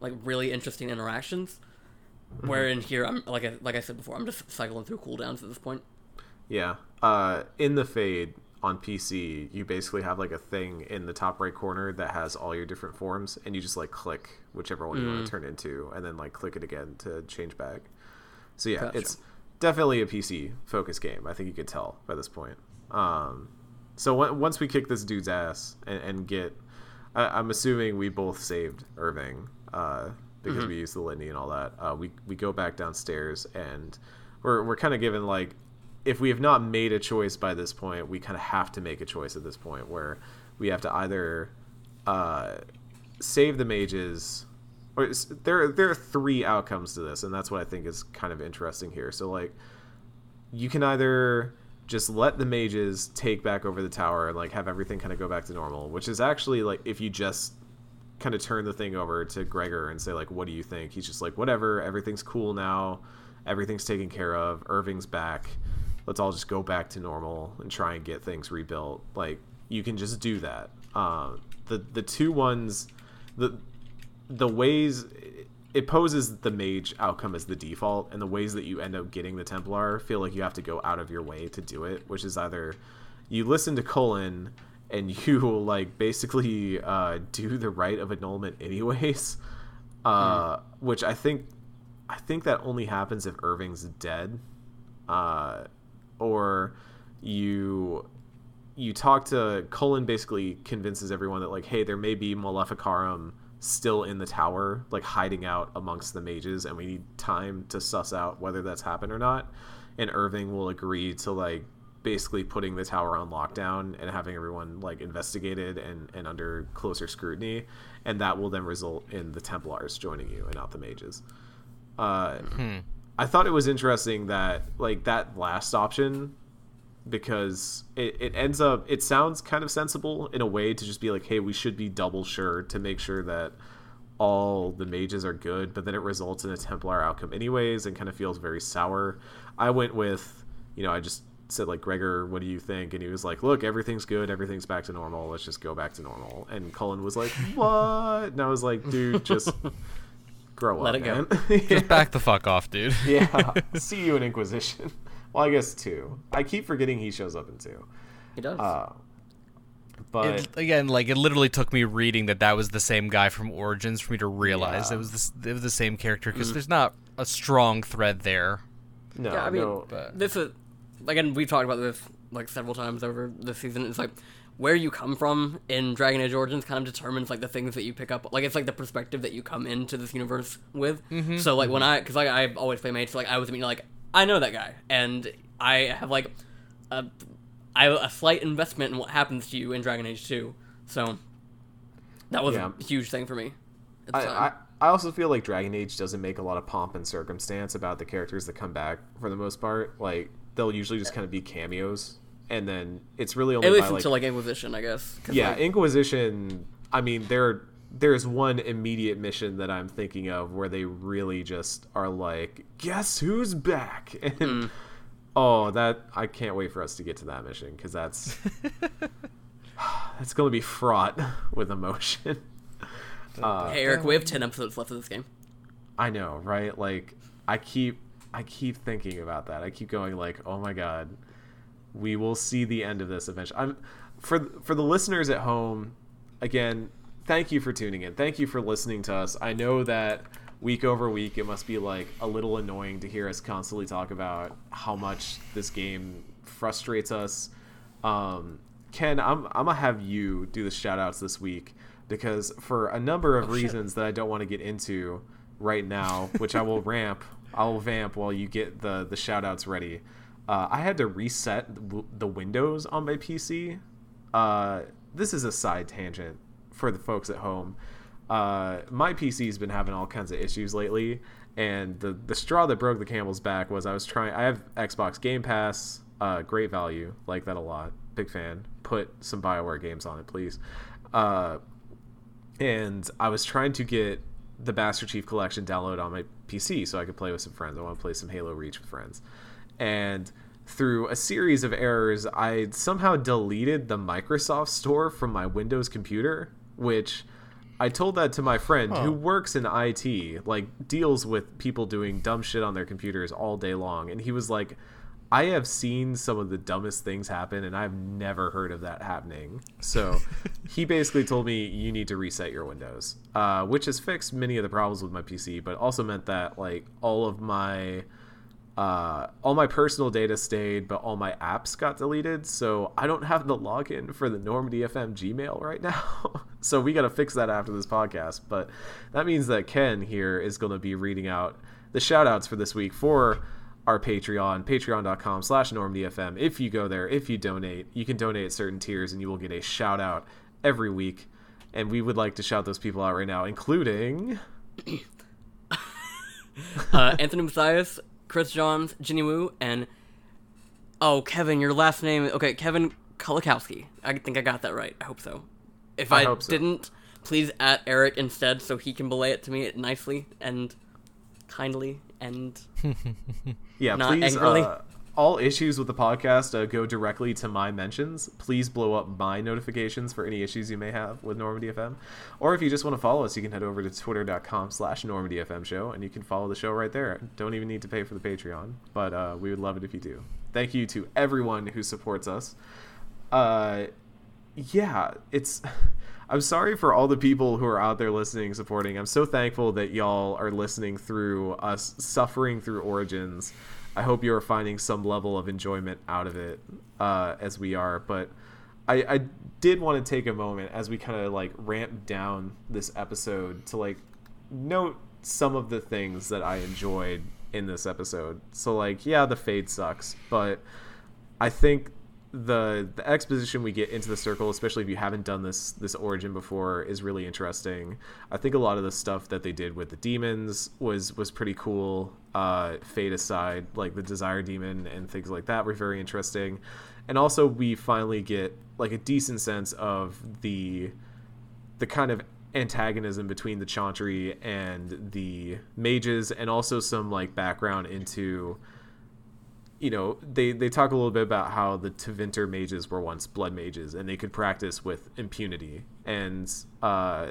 like really interesting interactions. Mm-hmm. Where in here, I'm like I, like I said before, I'm just cycling through cooldowns at this point. Yeah. Uh, in the fade on PC, you basically have like a thing in the top right corner that has all your different forms, and you just like click whichever one mm. you want to turn into, and then like click it again to change back. So yeah, gotcha. it's definitely a PC focused game. I think you could tell by this point. Um, so w- once we kick this dude's ass and, and get, I- am assuming we both saved Irving uh, because mm-hmm. we used the litany and all that. Uh, we we go back downstairs and we're we're kind of given like if we have not made a choice by this point, we kind of have to make a choice at this point where we have to either uh, save the mages. Or there, there are three outcomes to this, and that's what I think is kind of interesting here. So, like, you can either just let the mages take back over the tower and like have everything kind of go back to normal, which is actually like if you just kind of turn the thing over to Greagoir and say like, "What do you think?" He's just like, "Whatever, everything's cool now, everything's taken care of, Irving's back." Let's all just go back to normal and try and get things rebuilt. Like you can just do that. Uh, the the two ones, the the ways it poses the mage outcome as the default, and the ways that you end up getting the Templar feel like you have to go out of your way to do it, which is either you listen to Cullen and you like basically uh, do the rite of annulment anyways, uh, mm. which I think I think that only happens if Irving's dead. Uh, or you you talk to Cullen basically convinces everyone that like hey there may be Maleficarum still in the tower, like hiding out amongst the mages, and we need time to suss out whether that's happened or not. And Irving will agree to like basically putting the tower on lockdown and having everyone like investigated and, and under closer scrutiny, and that will then result in the Templars joining you and not the mages. Uh, I thought it was interesting that like that last option because it, it ends up it sounds kind of sensible in a way to just be like hey we should be double sure to make sure that all the mages are good but then it results in a templar outcome anyways and kind of feels very sour. I went with you know i just said like Greagoir what do you think? And he was like look everything's good everything's back to normal let's just go back to normal. And cullen was like what? And i was like dude just grow Let up it go. man. Just back the fuck off, dude. yeah see you in inquisition well i guess two i keep forgetting he shows up in two He does. uh, but It, again, like it literally took me reading that that was the same guy from Origins for me to realize Yeah. it was this, it was the same character because there's not a strong thread there. no, yeah, I mean, no, but- this is again we've talked about this like several times over the season. It's like where you come from in Dragon Age Origins kind of determines like the things that you pick up. Like it's like the perspective that you come into this universe with. Mm-hmm. So like when mm-hmm. I, because like I always play mages, so, like I was immediately like I know that guy, and I have like a, I have a slight investment in what happens to you in Dragon Age Two. So that was Yeah. a huge thing for me. I. I, I also feel like Dragon Age doesn't make a lot of pomp and circumstance about the characters that come back for the most part. Like they'll usually just kind of be cameos, and then it's really only At by least like, until like Inquisition, I guess. yeah, like, Inquisition. I mean, there there's one immediate mission that I'm thinking of where they really just are like, guess who's back? And Hmm. oh, that I can't wait for us to get to that mission because that's that's going to be fraught with emotion. Uh, hey Eric, we have ten episodes left of this game. I know, right? Like I keep I keep thinking about that. I keep going like, "Oh my god, we will see the end of this eventually." I'm for for the listeners at home, again, thank you for tuning in. Thank you for listening to us. I know that week over week it must be like a little annoying to hear us constantly talk about how much this game frustrates us. Um, Ken, I'm I'm gonna have you do the shout outs this week because for a number of reasons that I don't want to get into right now, which I will ramp, I will vamp while you get the the shout outs ready. Uh, I had to reset the windows on my PC. Uh, this is a side tangent for the folks at home. Uh, my PC's been having all kinds of issues lately, and the the straw that broke the camel's back was I was trying. I have Xbox Game Pass, uh, great value, like that a lot. Big fan. Put some Bioware games on it, please. Uh, and I was trying to get the Master Chief Collection download on my PC so I could play with some friends. I want to play some Halo Reach with friends. And through a series of errors, I somehow deleted the Microsoft Store from my Windows computer, which I told that to my friend who works in IT, like deals with people doing dumb shit on their computers all day long, and he was like, I have seen some of the dumbest things happen, and I've never heard of that happening. So he basically told me you need to reset your Windows, uh, which has fixed many of the problems with my PC, but also meant that like all of my uh, all my personal data stayed, but all my apps got deleted. So I don't have the login for the Normandy FM Gmail right now. so we got to fix that after this podcast. But that means that Ken here is going to be reading out the shout outs for this week for our Patreon, patreon.com slash normdfm. If you go there, if you donate, you can donate at certain tiers and you will get a shout out every week. And we would like to shout those people out right now, including uh, Anthony Mathias, Chris Johns, Ginny Wu, and oh, Kevin, your last name. Okay, Kevin Kulikowski. I think I got that right. I hope so. If I I, so. didn't, please at Eric instead, so he can belay it to me nicely and kindly and Yeah, Not please. angrily. Uh, all issues with the podcast uh, go directly to my mentions. Please blow up my notifications for any issues you may have with Normandy FM. Or if you just want to follow us, you can head over to twitter.com slash Normandy FM show and you can follow the show right there. Don't even need to pay for the Patreon, but uh, we would love it if you do. Thank you to everyone who supports us. Uh, yeah, it's. I'm sorry for all the people who are out there listening, supporting. I'm so thankful that y'all are listening through us suffering through Origins. I hope you are finding some level of enjoyment out of it, uh, as we are. But I, I did want to take a moment as we kind of like ramp down this episode to like note some of the things that I enjoyed in this episode. So like, yeah, the fade sucks, but I think the the exposition we get into the circle, especially if you haven't done this this origin before, is really interesting. I think a lot of the stuff that they did with the demons was was pretty cool. Uh, fade aside, like the desire demon and things like that were very interesting, and also we finally get like a decent sense of the the kind of antagonism between the Chantry and the mages, and also some like background into you know, they they talk a little bit about how the Tevinter mages were once blood mages and they could practice with impunity, and uh,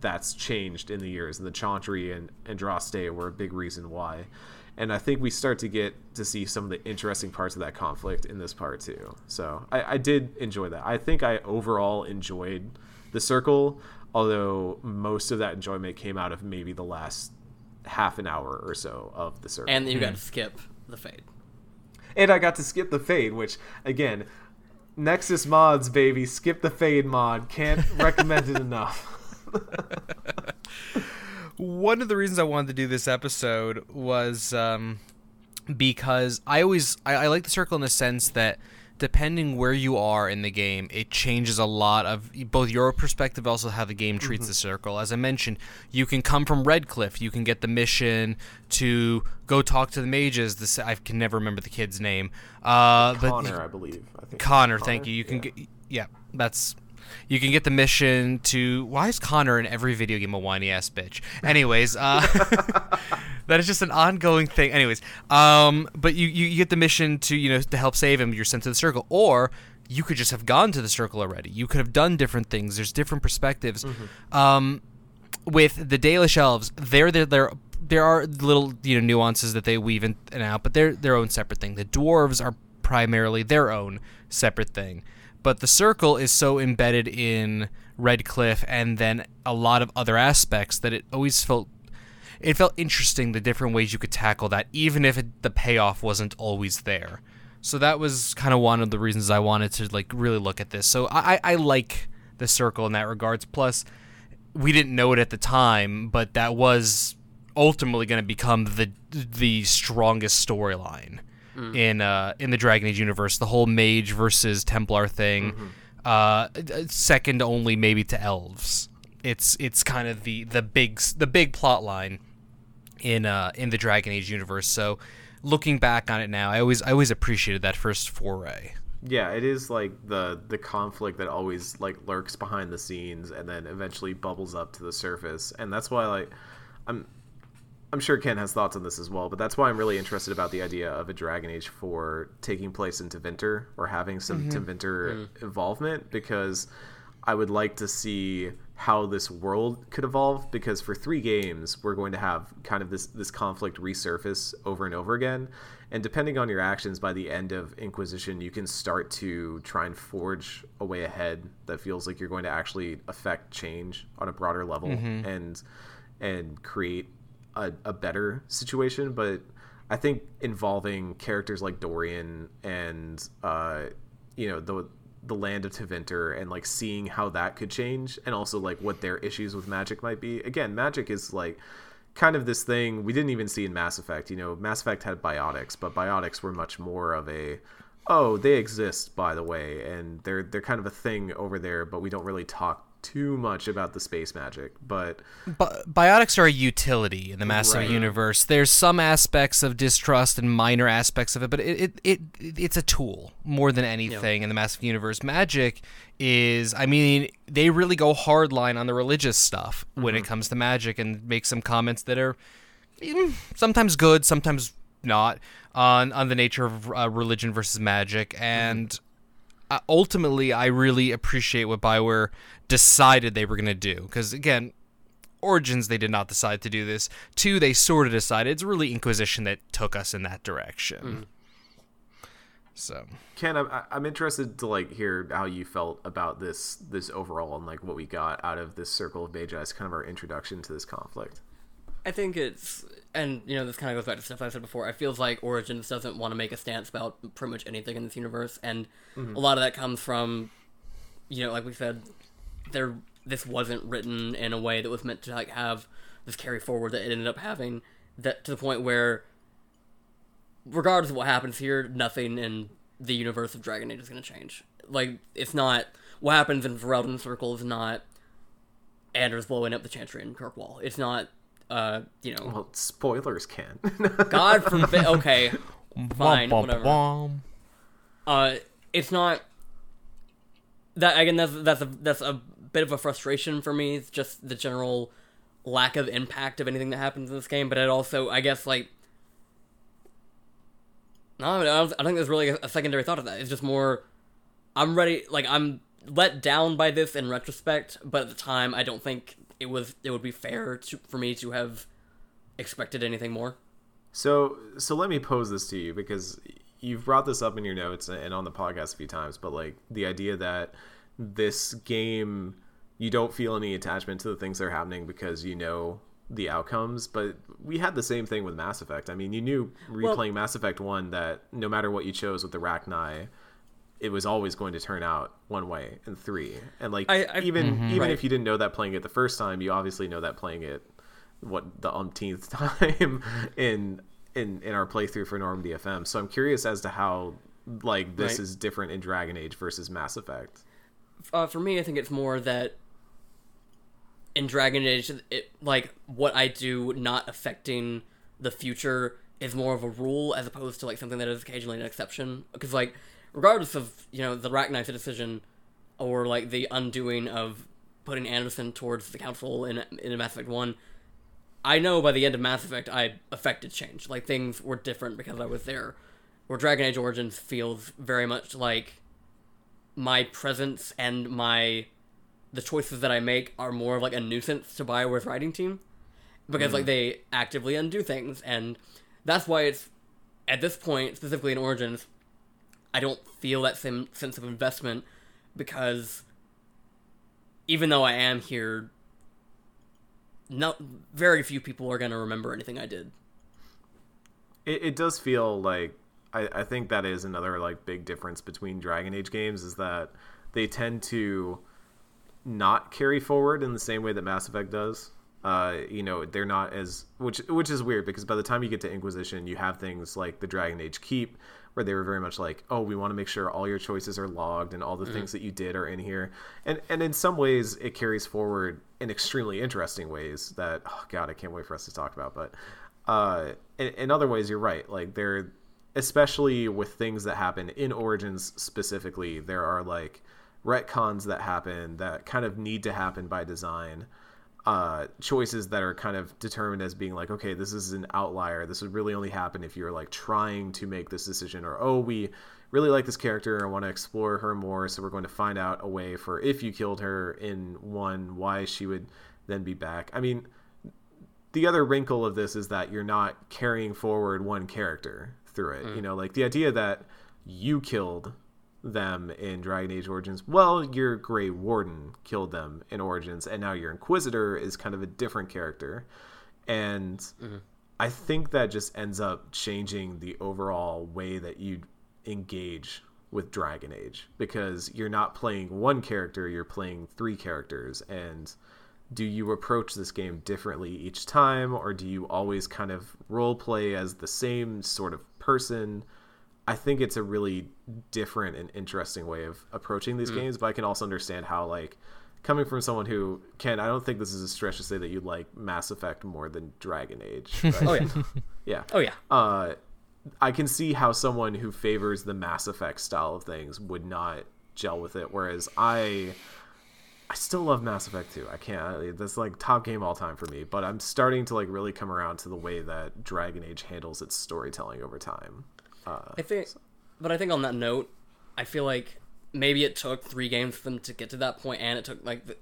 that's changed in the years. And the Chantry and Andraste were a big reason why. And I think we start to get to see some of the interesting parts of that conflict in this part too. So I, I did enjoy that. I think I overall enjoyed the circle, although most of that enjoyment came out of maybe the last half an hour or so of the circle. And you got to skip the fade. And I got to skip the fade, which again, Nexus mods, baby, skip the fade mod. Can't recommend it enough. One of the reasons I wanted to do this episode was um, because I always I, I like the circle in the sense that depending where you are in the game, it changes a lot of both your perspective, also how the game treats Mm-hmm. the circle. As I mentioned, you can come from Redcliffe, you can get the mission to go talk to the mages. This I can never remember the kid's name, uh, but Connor, I believe. I think Connor, thank you. You can Yeah. get yeah, that's you can get the mission to why is Connor in every video game a whiny ass bitch? Anyways, uh that is just an ongoing thing. Anyways, um but you, you you get the mission to, you know, to help save him, you're sent to the circle or you could just have gone to the circle already. You could have done different things. There's different perspectives. Um with the Dalish elves, they're there there there are little you know nuances that they weave in and out, but they're their own separate thing. The dwarves are primarily their own separate thing, but the circle is so embedded in Redcliffe and then a lot of other aspects that it always felt it felt interesting the different ways you could tackle that, even if it, the payoff wasn't always there. So that was kind of one of the reasons I wanted to like really look at this. So I, I I like the circle in that regards. Plus, we didn't know it at the time, but that was ultimately going to become the the strongest storyline in uh, in the Dragon Age universe. The whole mage versus Templar thing, uh, second only maybe to elves. It's it's kind of the the big the big plot line in uh, in the Dragon Age universe. So looking back on it now, I always I always appreciated that first foray. Yeah, it is like the the conflict that always like lurks behind the scenes and then eventually bubbles up to the surface. And that's why like I'm I'm sure Ken has thoughts on this as well, but that's why I'm really interested about the idea of a Dragon Age 4 taking place in Tevinter or having some mm-hmm. Tevinter mm-hmm. involvement because I would like to see how this world could evolve because for 3 games we're going to have kind of this this conflict resurface over and over again. And depending on your actions by the end of Inquisition you can start to try and forge a way ahead that feels like you're going to actually affect change on a broader level mm-hmm. and and create a, a better situation, but I think involving characters like Dorian and uh, you know the the land of Tevinter and like seeing how that could change, and also like what their issues with magic might be. Again, magic is like kind of this thing we didn't even see in Mass Effect. You know, Mass Effect had biotics, but biotics were much more of a oh they exist by the way, and they're they're kind of a thing over there, but we don't really talk too much about the space magic. But Bi- biotics are a utility in the Mass Effect Right. universe. There's some aspects of distrust and minor aspects of it, but it, it, it it's a tool more than anything in the Mass Effect universe. Magic is, I mean, they really go hard line on the religious stuff when it comes to magic and make some comments that are mm, sometimes good, sometimes not on on the nature of uh, religion versus magic and uh, ultimately I really appreciate what Bioware decided they were going to do because again Origins they did not decide to do this. Two they sort of decided. It's really Inquisition that took us in that direction. So Ken, I'm, I'm interested to like hear how you felt about this this overall and like what we got out of this Circle of Magi as kind of our introduction to this conflict. I think it's, and you know, this kind of goes back to stuff I said before. I feels like Origins doesn't want to make a stance about pretty much anything in this universe, and mm-hmm. a lot of that comes from you know, like we said, there this wasn't written in a way that was meant to like have this carry forward that it ended up having that to the point where regardless of what happens here, nothing in the universe of Dragon Age is going to change. Like it's not what happens in Ferelden Circle is not Anders blowing up the Chantry in Kirkwall. It's not uh, you know, Well, spoilers can. God forbid. Okay, fine, Womp, womp, whatever. womp. uh, it's not that again. That's that's a that's a bit of a frustration for me. It's just the general lack of impact of anything that happens in this game. But it also, I guess, like no, I don't, I don't think there's really a, a secondary thought of that. It's just more. I'm ready. Like I'm let down by this in retrospect, but at the time, I don't think it was. It would be fair to, for me to have expected anything more. So, so let me pose this to you because you've brought this up in your notes and on the podcast a few times, but like the idea that this game, you don't feel any attachment to the things that are happening because you know the outcomes. But we had the same thing with Mass Effect. I mean, you knew replaying Well- Mass Effect 1 that no matter what you chose with the Rachni, it was always going to turn out one way and three. And like I- I- even even Right. if you didn't know that playing it the first time, you obviously know that playing it what the umpteenth time in in in our playthrough for Norm DFM. So I'm curious as to how like this Right. is different in Dragon Age versus Mass Effect. uh, for me, I think it's more that in Dragon Age, it like what I do not affecting the future is more of a rule as opposed to like something that is occasionally an exception. Because like, regardless of you know the Rachni decision or like the undoing of putting Anderson towards the council in in Mass Effect One, I know by the end of Mass Effect I affected change. Like things were different because I was there. Where Dragon Age Origins feels very much like my presence and my the choices that I make are more of like a nuisance to Bioware's writing team because like mm. they actively undo things and that's why it's at this point specifically in Origins I don't feel that same sense of investment because even though I am here no very few people are going to remember anything I did. It, it does feel like I, I think that is another like big difference between Dragon Age games is that they tend to not carry forward in the same way that Mass Effect does. Uh, you know, they're not as which which is weird because by the time you get to Inquisition, you have things like the Dragon Age Keep, where they were very much like, oh, we want to make sure all your choices are logged and all the things that you did are in here. And and in some ways, it carries forward in extremely interesting ways that oh god, I can't wait for us to talk about. But uh, in, in other ways, you're right. Like they're especially with things that happen in Origins specifically, there are like retcons that happen that kind of need to happen by design. Uh, choices that are kind of determined as being like, okay, this is an outlier. This would really only happen if you're like trying to make this decision, or oh, we really like this character and want to explore her more, so we're going to find out a way for if you killed her in one, why she would then be back. I mean, the other wrinkle of this is that you're not carrying forward one character through it. You know, like the idea that you killed them in Dragon Age Origins. Well, your Grey Warden killed them in Origins, and now your Inquisitor is kind of a different character. And mm-hmm. I think that just ends up changing the overall way that you engage with Dragon Age because you're not playing one character, you're playing three characters. And do you approach this game differently each time, or do you always kind of role play as the same sort of person? I think it's a really different and interesting way of approaching these games, but I can also understand how like coming from someone who can I don't think this is a stretch to say that you like Mass Effect more than Dragon Age. Right? Oh yeah. yeah. Oh yeah. Uh I can see how someone who favors the Mass Effect style of things would not gel with it whereas I I still love Mass Effect 2. I can't. That's like top game all time for me. But I'm starting to like really come around to the way that Dragon Age handles its storytelling over time. Uh, I think, but I think on that note, I feel like maybe it took three games for them to get to that point, and it took like the,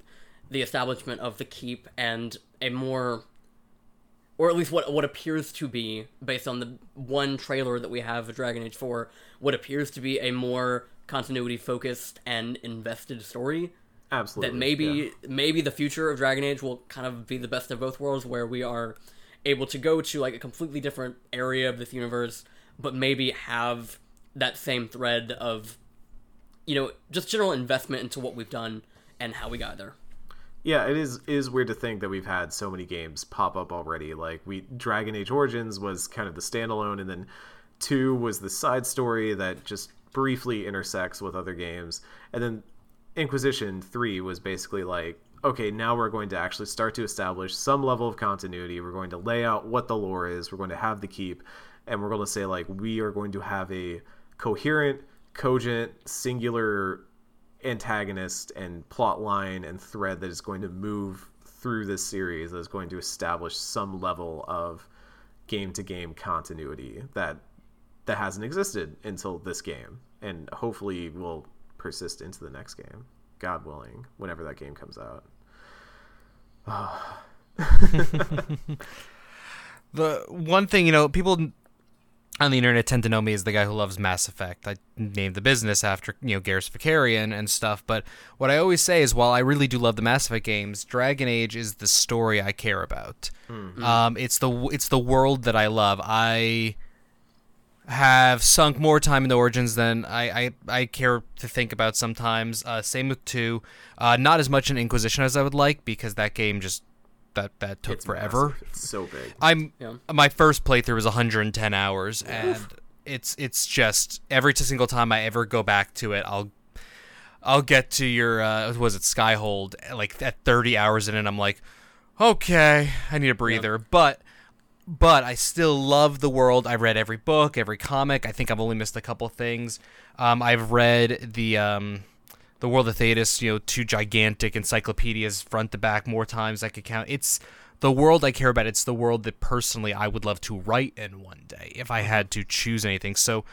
the establishment of the keep and a more, or at least what what appears to be based on the one trailer that we have of Dragon Age Four, what appears to be a more continuity focused and invested story. absolutely. That maybe yeah. maybe the future of Dragon Age will kind of be the best of both worlds, where we are able to go to like a completely different area of this universe, but maybe have that same thread of you know, just general investment into what we've done and how we got there. Yeah, it is is weird to think that we've had so many games pop up already. Like we Dragon Age Origins was kind of the standalone, and then two was the side story that just briefly intersects with other games, and then Inquisition three was basically like, okay, now we're going to actually start to establish some level of continuity. We're going to lay out what the lore is. We're going to have the keep, and we're going to say like we are going to have a coherent, cogent, singular antagonist and plot line and thread that is going to move through this series that is going to establish some level of game to game continuity that that hasn't existed until this game and hopefully will persist into the next game god willing whenever that game comes out. The one thing you know people on the internet tend to know me as the guy who loves Mass Effect. I named the business after you know Garrus Vakarian and stuff. But what I always say is, while I really do love the Mass Effect games, Dragon Age is the story I care about. Mm-hmm. Um, it's the it's the world that I love. I have sunk more time in the Origins than I, I, I care to think about sometimes. Uh, same with two. Uh, not as much in Inquisition as I would like because that game just that that took it's forever. Massive. It's so big. I'm yeah. my first playthrough was 110 hours, Oof. and it's it's just every single time I ever go back to it, I'll I'll get to your uh, was it Skyhold like at 30 hours in, and I'm like, okay, I need a breather, yeah. but. But I still love the world. I've read every book, every comic. I think I've only missed a couple things. Um, I've read the um, the World of Thedas, you know, two gigantic encyclopedias front to back more times I could count. It's the world I care about. It's the world that personally I would love to write in one day if I had to choose anything. So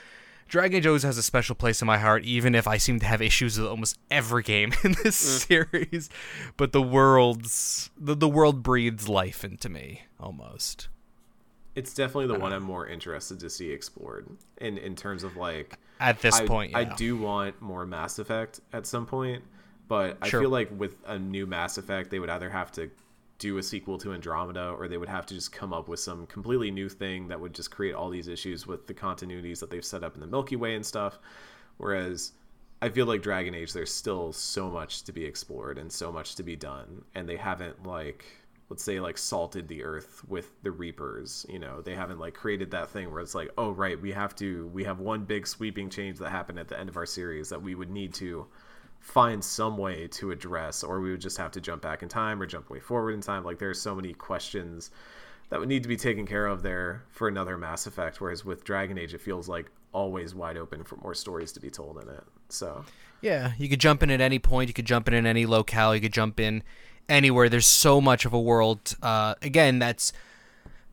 Dragon Age always has a special place in my heart, even if I seem to have issues with almost every game in this mm. series. But the world's the, the world breathes life into me almost. It's definitely the one know. I'm more interested to see explored in in terms of like at this I, point. Yeah. I do want more Mass Effect at some point, but I feel like with a new Mass Effect, they would either have to do a sequel to Andromeda or they would have to just come up with some completely new thing that would just create all these issues with the continuities that they've set up in the Milky Way and stuff. Whereas I feel like Dragon Age, there's still so much to be explored and so much to be done, and they haven't like let's say like salted the earth with the reapers you know? They haven't like created that thing where it's like oh right we have to we have one big sweeping change that happened at the end of our series that we would need to find some way to address or we would just have to jump back in time or jump way forward in time. Like there's so many questions that would need to be taken care of there for another mass effect whereas with dragon age it feels like always wide open for more stories to be told in it so. Yeah you could jump in at any point you could jump in at any locale you could jump in anywhere. There's so much of a world. Uh, again, that's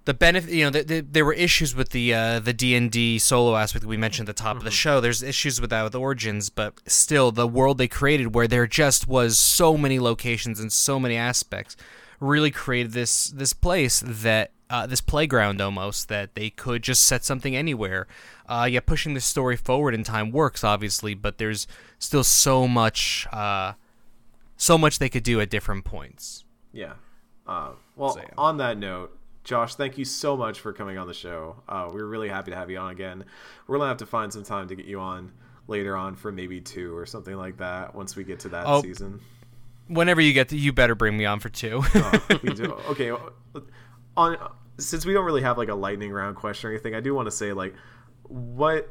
the benefit. You know, the, the, there were issues with the uh, the D and D solo aspect that we mentioned at the top mm-hmm. of the mm-hmm. show. There's issues with that with Origins, but still, the world they created, where there just was so many locations and so many aspects, really created this this place that. Uh, this playground almost that they could just set something anywhere. Uh, yeah, pushing the story forward in time works obviously, but there's still so much uh, so much they could do at different points. Yeah. Uh, well, so, yeah. on that note, Josh, thank you so much for coming on the show. Uh, we're really happy to have you on again. We're gonna have to find some time to get you on later on for maybe two or something like that once we get to that oh, season. Whenever you get to, you better bring me on for two. oh, we do. Okay. On since we don't really have like a lightning round question or anything, I do want to say like what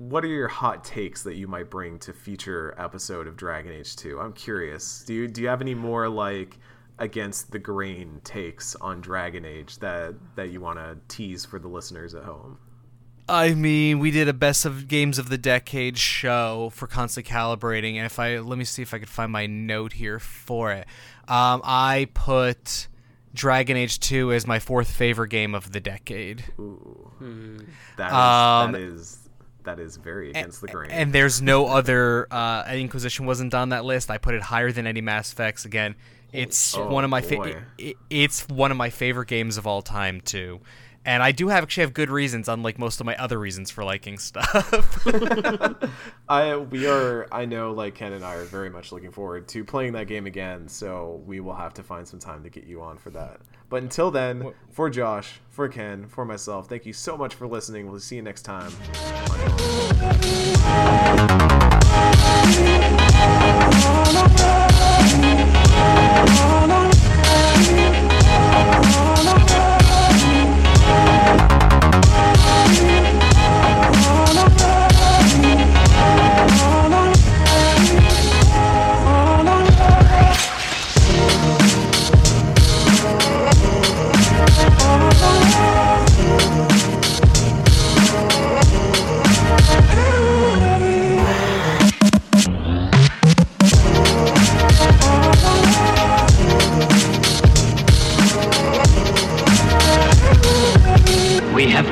what are your hot takes that you might bring to future episode of Dragon Age 2? I'm curious. Do you do you have any more like against the grain takes on Dragon Age that that you want to tease for the listeners at home? I mean, we did a best of games of the decade show for constantly calibrating, and if I let me see if I could find my note here for it. Um, I put Dragon Age 2 as my fourth favorite game of the decade. Ooh, hmm. that is, um, that is that is very against and, the grain. And there's no other uh, Inquisition wasn't on that list. I put it higher than any Mass Effects. Again, it's oh, one of my fa- it, it's one of my favorite games of all time too. And I do have actually have good reasons, unlike most of my other reasons for liking stuff. I we are I know like Ken and I are very much looking forward to playing that game again, so we will have to find some time to get you on for that. But until then, for Josh, for Ken, for myself, thank you so much for listening. We'll see you next time.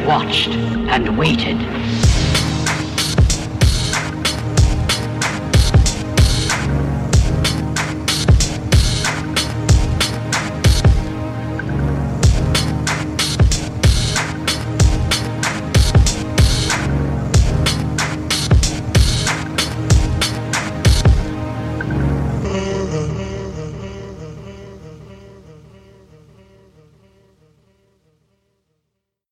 Watched and waited